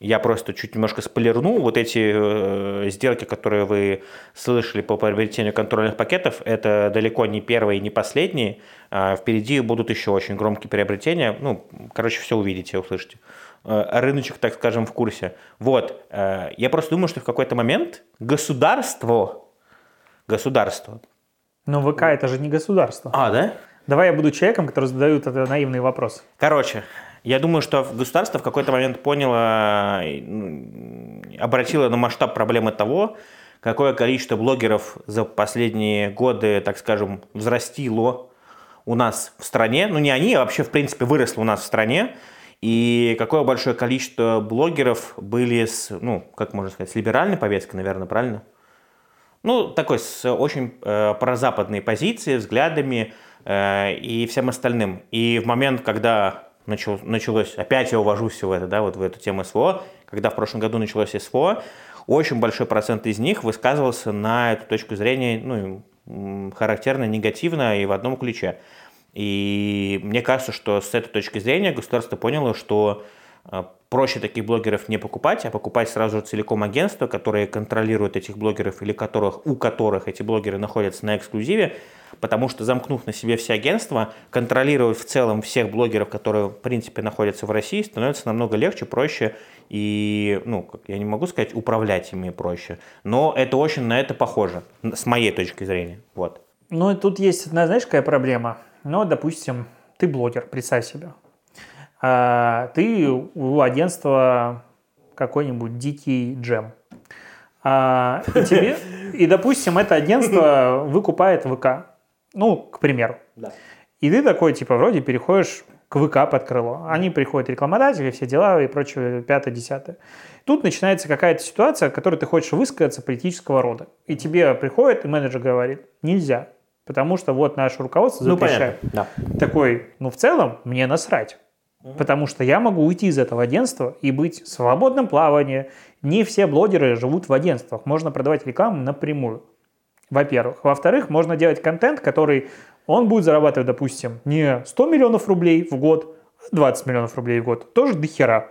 Я просто чуть немножко спойлерну. Вот эти э, сделки, которые вы слышали по приобретению контрольных пакетов, это далеко не первые и не последние. А впереди будут еще очень громкие приобретения. Ну, короче, все увидите, услышите. Э, рыночек, так скажем, в курсе. Вот. Э, я просто думаю, что в какой-то момент государство, государство. Но ВК это же не государство. А, да? Давай я буду человеком, который задают это наивные вопросы. Короче, я думаю, что государство в какой-то момент поняло, ну, обратило на масштаб проблемы того, какое количество блогеров за последние годы, так скажем, взрастило у нас в стране. Ну, не они, а вообще, в принципе, выросло у нас в стране. И какое большое количество блогеров были с, ну, как можно сказать, с либеральной повесткой, наверное, правильно? Ну, такой с очень э, прозападной позицией, взглядами э, и всем остальным. И в момент, когда началось, опять я увожусь в это, да, вот в эту тему СВО, когда в прошлом году началось СВО, очень большой процент из них высказывался на эту точку зрения, ну, характерно негативно и в одном ключе. И мне кажется, что с этой точки зрения государство поняло, что проще таких блогеров не покупать, а покупать сразу же целиком агентство, которое контролирует этих блогеров или которых, у которых эти блогеры находятся на эксклюзиве, потому что замкнув на себе все агентства, контролировать в целом всех блогеров, которые в принципе находятся в России, становится намного легче, проще и, ну, я не могу сказать, управлять ими проще, но это очень на это похоже, с моей точки зрения, вот. Ну, тут есть одна, знаешь, какая проблема? Ну, допустим, ты блогер, представь себе. А, ты у агентства какой-нибудь дикий джем. А, и, тебе, и, допустим, это агентство выкупает ВК. Ну, к примеру. Да. И ты такой, типа, вроде переходишь к ВК под крыло. Они приходят рекламодатели, все дела и прочее, пятое, десятое. Тут начинается какая-то ситуация, в которой ты хочешь высказаться политического рода. И тебе приходит, и менеджер говорит, нельзя, потому что вот наше руководство Ну, запрещает. понятно, да. Такой, ну, в целом, мне насрать. Потому что я могу уйти из этого агентства и быть в свободном плавании. Не все блогеры живут в агентствах. Можно продавать рекламу напрямую. Во-первых. Во-вторых, можно делать контент, который он будет зарабатывать, допустим, не 100 миллионов рублей в год, а 20 миллионов рублей в год. Тоже до хера.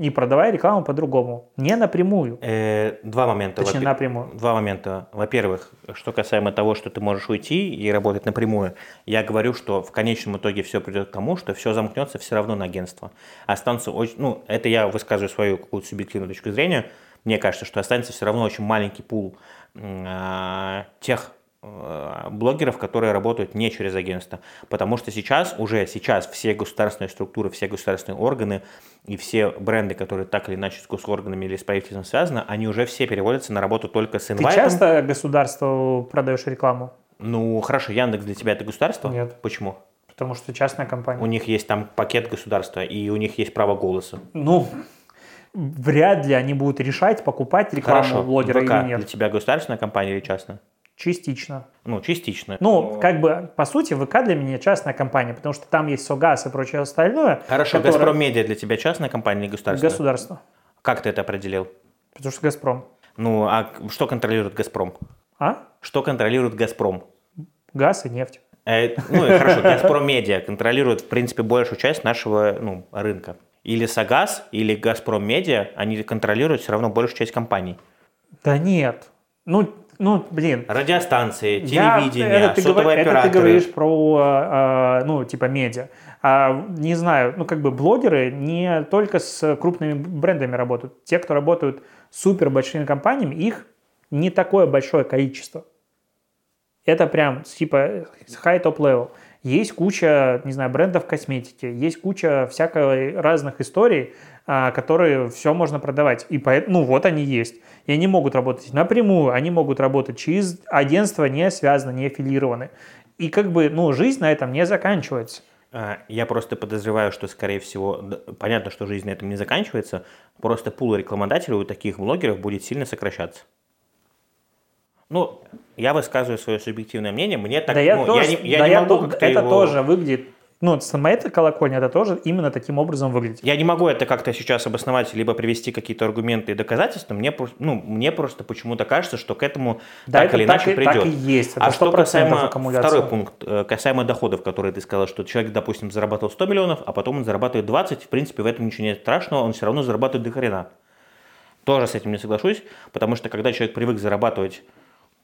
И продавая рекламу по-другому. Не напрямую. Э, два момента. Точнее, напрямую. Два момента. Во-первых, что касаемо того, что ты можешь уйти и работать напрямую, я говорю, что в конечном итоге все придет к тому, что все замкнется все равно на агентство. Останутся очень, ну, это я высказываю свою какую-то субъективную точку зрения. Мне кажется, что останется все равно очень маленький пул а, тех э, блогеров, которые работают не через агентство. Потому что сейчас, уже сейчас все государственные структуры, все государственные органы и все бренды, которые так или иначе с госорганами или с правительством связаны, они уже все переводятся на работу только с Ты инвайтом. часто государству продаешь рекламу? Ну, хорошо, Яндекс для тебя это государство? Нет. Почему? Потому что частная компания. У них есть там пакет государства, и у них есть право голоса. Ну, вряд ли они будут решать, покупать рекламу Хорошо, блогера ВК или для нет. тебя государственная компания или частная? Частично. Ну, частично. Ну, как бы, по сути, ВК для меня частная компания, потому что там есть СОГАС и прочее остальное. Хорошо, которое- Газпром Медиа для тебя частная компания или государственная? Государство. Как ты это определил? Потому что Газпром. Ну, а что контролирует Газпром? А? Что контролирует Газпром? Газ и нефть. Э, ну, и хорошо, Газпром Медиа контролирует, в принципе, большую часть нашего ну, рынка. Или Сагаз, или Газпром Медиа, они контролируют все равно большую часть компаний. Да нет. Ну, ну, блин. Радиостанции, Я- телевидение, это, ты, сотовые говор- это операторы. ты говоришь про, а, ну, типа, медиа. А, не знаю, ну, как бы блогеры не только с крупными брендами работают. Те, кто работают супер большими компаниями, их не такое большое количество. Это прям, типа, high top level. Есть куча, не знаю, брендов косметики, есть куча всякой разных историй, а, которые все можно продавать. И поэтому, ну, вот они есть. И они могут работать напрямую, они могут работать через агентства, не связаны, не аффилированы. И как бы, ну, жизнь на этом не заканчивается. А, Я просто подозреваю, что, скорее всего, понятно, что жизнь на этом не заканчивается, просто пул рекламодателей у таких блогеров будет сильно сокращаться. Ну, я высказываю свое субъективное мнение, мне так, да я ну, тоже, не, я да не я могу то- это его- тоже выглядит ну, с моей колокольни это тоже именно таким образом выглядит. Я не могу это как-то сейчас обосновать, либо привести какие-то аргументы и доказательства. Мне, ну, мне просто почему-то кажется, что к этому Да, так это или так иначе и- придет. так и есть. Это а что 100% касаемо второй пункт, э, касаемо доходов, которые ты сказал, что человек, допустим, зарабатывал 100 миллионов, а потом он зарабатывает 20, в принципе, в этом ничего нет страшного, он все равно зарабатывает до хрена. Тоже с этим не соглашусь, потому что когда человек привык зарабатывать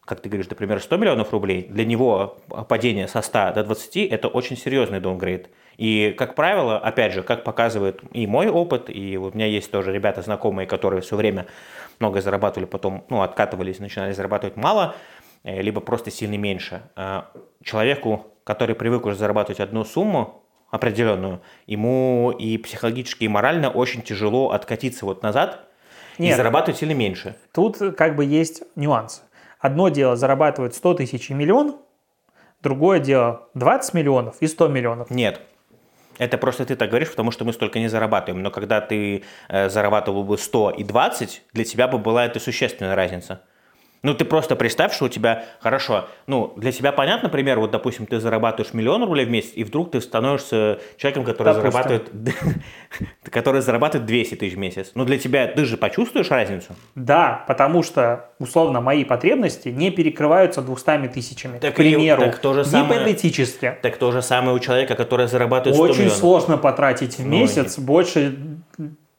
как ты говоришь, например, 100 миллионов рублей, для него падение со 100 до 20 – это очень серьезный донгрейд. И, как правило, опять же, как показывает и мой опыт, и у меня есть тоже ребята знакомые, которые все время много зарабатывали, потом ну, откатывались, начинали зарабатывать мало, э, либо просто сильно меньше. А Человеку, который привык уже зарабатывать одну сумму, определенную, ему и психологически, и морально очень тяжело откатиться вот назад и Нет. зарабатывать сильно меньше. Тут как бы есть нюансы. Одно дело зарабатывать 100 тысяч и миллион, другое дело 20 миллионов и 100 миллионов. Нет. Это просто ты так говоришь, потому что мы столько не зарабатываем. Но когда ты э, зарабатывал бы 100 и 20, для тебя бы была это существенная разница. Ну, ты просто представь, что у тебя, хорошо, ну, для тебя понятно, например, вот, допустим, ты зарабатываешь миллион рублей в месяц, и вдруг ты становишься человеком, который Допустим. зарабатывает, который зарабатывает 200 тысяч в месяц. Ну, для тебя, ты же почувствуешь разницу? Да, потому что, условно, мои потребности не перекрываются 200 тысячами. Так к примеру, и- так то же самое- гипотетически. Так то же самое у человека, который зарабатывает 100 Очень миллионов. сложно потратить в Ну, месяц больше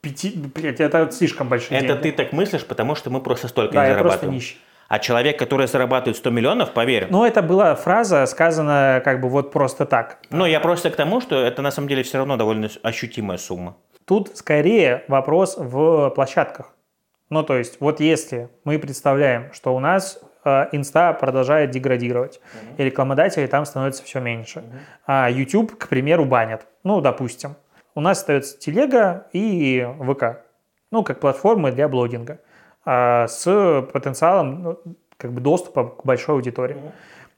пяти... Блядь, это слишком большие Это деньги. ты так мыслишь, потому что мы просто столько Да, не я просто зарабатываем. нищий. А человек, который зарабатывает 100 миллионов, поверь, Ну, это была фраза, сказанная как бы вот просто так. Но я просто к тому, что это на самом деле все равно довольно ощутимая сумма. Тут скорее вопрос в площадках. Ну, то есть, вот если мы представляем, что у нас э, инста продолжает деградировать, и рекламодателей там становится все меньше, а YouTube, к примеру, банят, ну, допустим. У нас остается телега и ВК, ну, как платформы для блогинга, с потенциалом ну, как бы доступа к большой аудитории.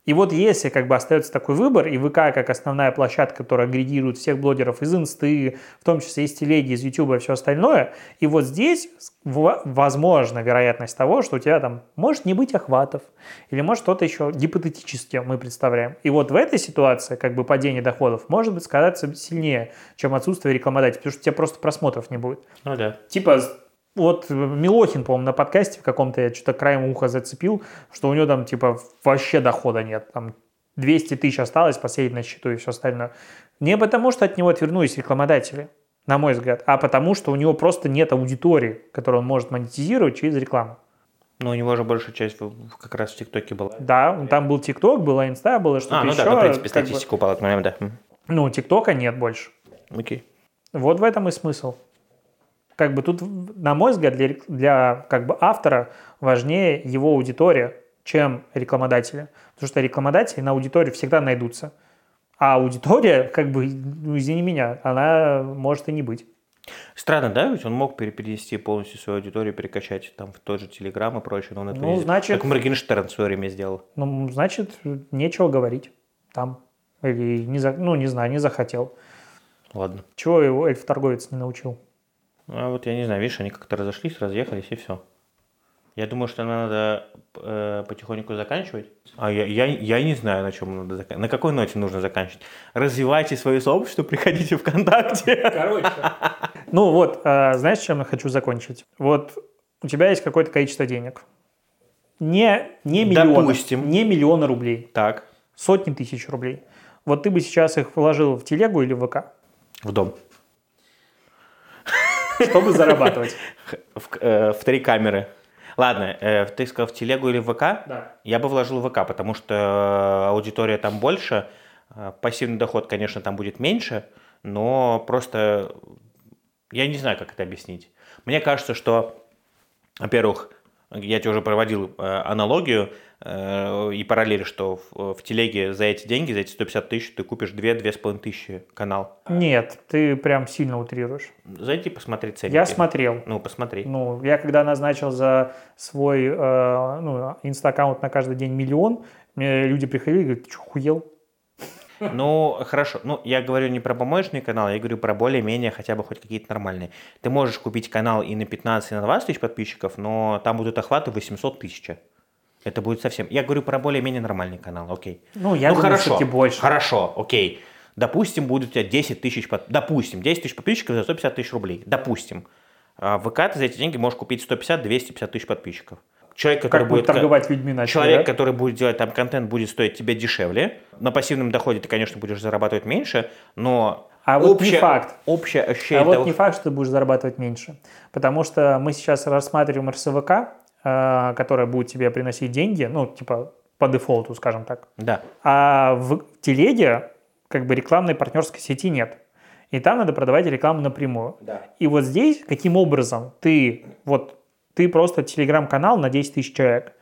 И вот если как бы остается такой выбор, и ВК как основная площадка, которая агрегирует всех блогеров из Инсты, в том числе из Телеги, из Ютуба и все остальное, и вот здесь возможна вероятность того, что у тебя там может не быть охватов, или может что-то еще гипотетически мы представляем. И вот в этой ситуации как бы падение доходов может быть сказаться сильнее, чем отсутствие рекламодателей, потому что у тебя просто просмотров не будет. Ну да. Типа, вот Милохин, по-моему, на подкасте в каком-то я что-то краем уха зацепил, что у него там, типа, вообще дохода нет. Там 200 тысяч осталось, последний на счету и все остальное. Не потому, что от него отвернулись рекламодатели, на мой взгляд, а потому, что у него просто нет аудитории, которую он может монетизировать через рекламу. Но у него же большая часть как раз в ТикТоке была. Да, там был ТикТок, была Инста, было что-то А, ну еще. да, ну, в принципе, как бы- да. Ну, ТикТока нет больше. Окей. Вот в этом и смысл. Как бы тут, на мой взгляд, для, для как бы автора важнее его аудитория, чем рекламодатели. Потому что рекламодатели на аудиторию всегда найдутся. А аудитория, как бы, ну, извини меня, она может и не быть. Странно, да? Ведь он мог пере- перенести полностью свою аудиторию, перекачать там в тот же Телеграм и прочее, но он это Ну, не- значит- Как Моргенштерн в свое время сделал. Ну, значит, нечего говорить там. Или, не за- ну, не знаю, не захотел. Ладно. Чего его эльф-торговец не научил? А вот я не знаю, видишь, они как-то разошлись, разъехались и все. Я думаю, что надо э, потихоньку заканчивать. А я, я, я не знаю, на чем надо заканчивать. На какой ноте нужно заканчивать. Развивайте свое сообщество, приходите ВКонтакте. Короче. Ну вот, а, знаешь, чем я хочу закончить? Вот у тебя есть какое-то количество денег. Не, не миллионы. Допустим. Не миллионы рублей. Так, Сотни тысяч рублей. Вот ты бы сейчас их вложил в телегу или в ВК, в дом. Чтобы зарабатывать. В, э, в три камеры. Ладно, э, ты сказал в телегу или в ВК? Да. Я бы вложил в ВК, потому что аудитория там больше, э, пассивный доход, конечно, там будет меньше, но просто я не знаю, как это объяснить. Мне кажется, что, во-первых, я тебе уже проводил э, аналогию э, и параллель, что в, в телеге за эти деньги, за эти 150 тысяч, ты купишь 2-2,5 тысячи канал. Нет, ты прям сильно утрируешь. Зайди посмотри ценники. Я смотрел. Ну, посмотри. Ну, я когда назначил за свой э, ну, инста-аккаунт на каждый день миллион, мне люди приходили и говорят, ты что, хуел? Ну, хорошо. Ну, я говорю не про помоечный канал, я говорю про более-менее хотя бы хоть какие-то нормальные. Ты можешь купить канал и на 15, и на 20 тысяч подписчиков, но там будут охваты 800 тысяч. Это будет совсем... Я говорю про более-менее нормальный канал, окей. Ну, я ну, думаю, хорошо. больше. Хорошо, окей. Допустим, будет у тебя 10 тысяч, под- допустим, 10 тысяч подписчиков за 150 тысяч рублей. Допустим. А в ВК ты за эти деньги можешь купить 150-250 тысяч подписчиков. Человек, который Как будет торговать людьми начали, Человек, да? который будет делать там контент, будет стоить тебе дешевле. На пассивном доходе ты, конечно, будешь зарабатывать меньше, но А вот не общее, факт. общее ощущение А вот того, не факт, что ты будешь зарабатывать меньше. Потому что мы сейчас рассматриваем РСВК, которая будет тебе приносить деньги, ну, типа, по дефолту, скажем так. Да. А в телеге как бы рекламной партнерской сети нет. И там надо продавать рекламу напрямую. Да. И вот здесь, каким образом ты, вот, ты просто телеграм-канал на 10 тысяч человек,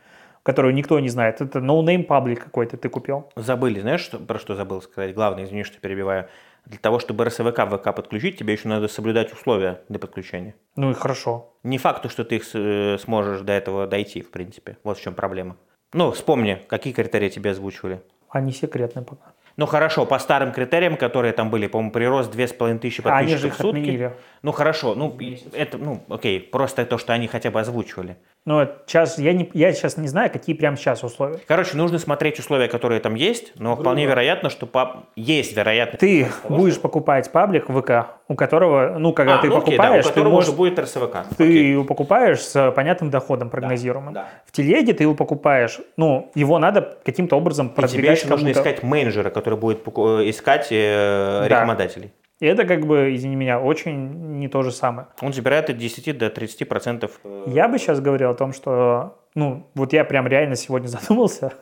которого никто не знает. Это no-name паблик какой-то ты купил. Забыли, знаешь, что, про что забыл сказать? Главное, извини, что перебиваю. Для того, чтобы РСВК в ВК подключить, тебе еще надо соблюдать условия для подключения. Ну и хорошо. Не факт, что ты их э, сможешь до этого дойти, в принципе. Вот в чем проблема. Ну, вспомни, какие критерии тебе озвучивали. Они секретные пока. Ну хорошо, по старым критериям, которые там были, по-моему, прирост 2500 А они подписчиков же их в сутки. отменили. Ну хорошо, ну это, ну окей, просто то, что они хотя бы озвучивали. Ну, сейчас я, не, я сейчас не знаю, какие прямо сейчас условия. Короче, нужно смотреть условия, которые там есть, но вполне вероятно, что по... есть вероятность. Ты будешь покупать паблик ВК, у которого, ну, когда А, ты ну окей, да, покупаешь, у ты которого можешь уже будет РСВК. Ты Окей. его покупаешь с понятным доходом прогнозируемым. да. В телеге ты его покупаешь, ну, его надо каким-то образом И тебе продвигать еще нужно искать менеджера, который будет э, искать э, Да. рекламодателей. И это как бы, извини меня, очень не то же самое. Он забирает от 10 до 30 процентов. Я бы сейчас говорил о том, что, ну, вот я прям реально сегодня задумался,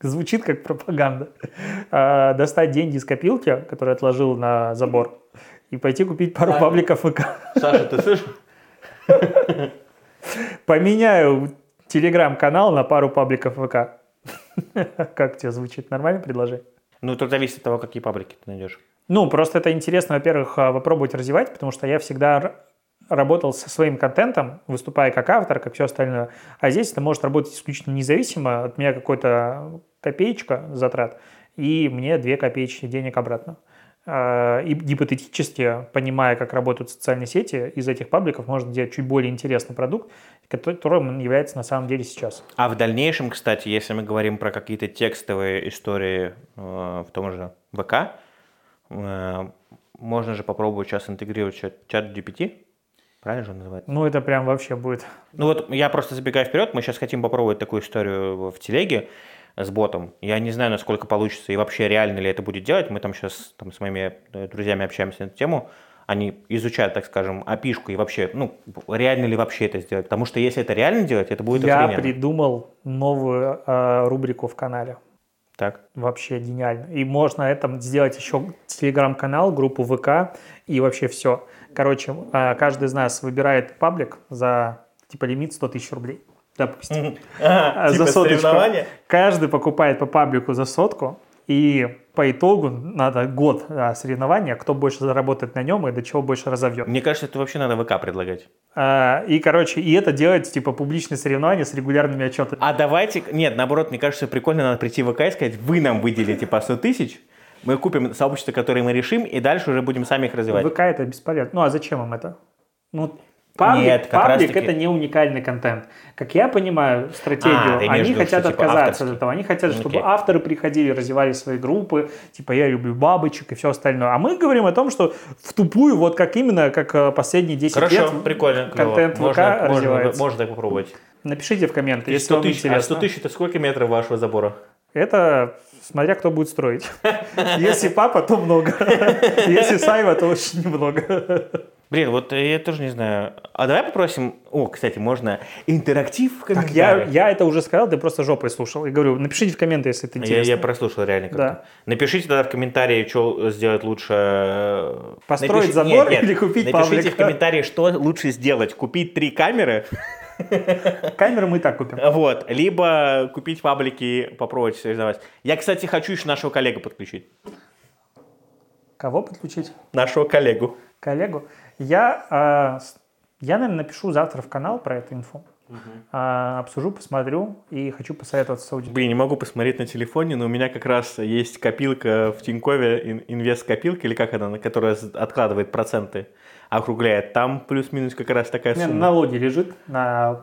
звучит как пропаганда, А, достать деньги из копилки, которые отложил на забор, и пойти купить пару пабликов ВК. Саша, ты слышишь? Поменяю телеграм-канал на пару пабликов ВК. Как тебе звучит? Нормальное предложение? Ну, это зависит от того, какие паблики ты найдешь. Ну, просто это интересно, во-первых, а, попробовать развивать, потому что я всегда работал со своим контентом, выступая как автор, как все остальное. А здесь это может работать исключительно независимо. От меня какой-то копеечка затрат, и мне 2 копеечки денег обратно. А, И гипотетически, понимая, как работают социальные сети, из этих пабликов можно делать чуть более интересный продукт, которым он является на самом деле сейчас. А в дальнейшем, кстати, если мы говорим про какие-то текстовые истории э, в том же ВК, можно же попробовать сейчас интегрировать чат, чат GPT. Правильно же он называется? Ну, это прям вообще будет... Ну вот я просто забегаю вперед, мы сейчас хотим попробовать такую историю в телеге с ботом. Я не знаю, насколько получится и вообще реально ли это будет делать. Мы там сейчас там, с моими э, друзьями общаемся на эту тему. Они изучают, так скажем, опишку и вообще, ну, реально ли вообще это сделать. Потому что если это реально делать, это будет Я охрененно. придумал новую э, рубрику в канале. Так. Вообще гениально. И можно это сделать еще телеграм-канал, группу ВК и вообще все. Короче, э, каждый из нас выбирает паблик за типа лимит 100 тысяч рублей. Допустим. А, за соточку. Каждый покупает по паблику за сотку. И по итогу надо год а, соревнования, кто больше заработает на нем и до чего больше разовьет. Мне кажется, это вообще надо ВК предлагать. А, и, короче, и это делать, типа, публичные соревнования с регулярными отчетами. А давайте... Нет, наоборот, мне кажется, прикольно надо прийти в ВК и сказать, вы нам выделите по 100 тысяч, мы купим сообщество, которое мы решим, и дальше уже будем сами их развивать. ВК это бесполезно. Ну а зачем им это? Ну, паблик, Нет, как паблик раз-таки- это не уникальный контент. Как я понимаю стратегию, А, они виду, хотят что, типа, отказаться авторский. от этого. Они хотят, чтобы Окей. авторы приходили, развивали свои группы, типа я люблю бабочек и все остальное. А мы говорим о том, что в тупую, вот как именно, как э, последние 10 Хорошо, лет, прикольно, клево. контент ВК можно, можно, развивается. можно так попробовать. напишите в комменты, если 100 вам тысяч, а интересно. 100 тысяч это сколько метров вашего забора? Это смотря кто будет строить. Если папа, то много. Если Сайва, то очень немного. Блин, вот я тоже не знаю. А давай попросим... О, кстати, можно интерактив в Так, я, комментариях. я это уже сказал, ты просто жопой слушал. И говорю, напишите в комменты, если это Я, интересно. я прослушал реально как-то. Да. Напишите тогда в комментарии, что сделать лучше. э, Построить напиши- забор или купить Напишите паблик? в комментарии, что лучше сделать. Купить три камеры, Камеру мы и так купим. вот, либо купить паблики, попробовать соревновать. Я, кстати, хочу еще нашего коллегу подключить. Кого подключить? Нашего коллегу. Коллегу. Я, а, я, наверное, напишу завтра в канал про эту инфу. А, обсужу, посмотрю и хочу посоветоваться с аудиторией. Блин, не могу посмотреть на телефоне, но у меня как раз есть копилка в Тинькове, инвест-копилка, или как она, которая откладывает проценты, округляет. Там плюс-минус как раз такая сумма. налоги лежит на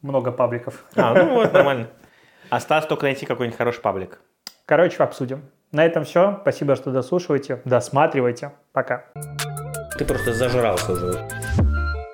много пабликов. А, ну вот, нормально. Осталось только найти какой-нибудь хороший паблик. Короче, обсудим. На этом все. Спасибо, что дослушиваете, досматриваете. Пока. Ты просто зажрался уже.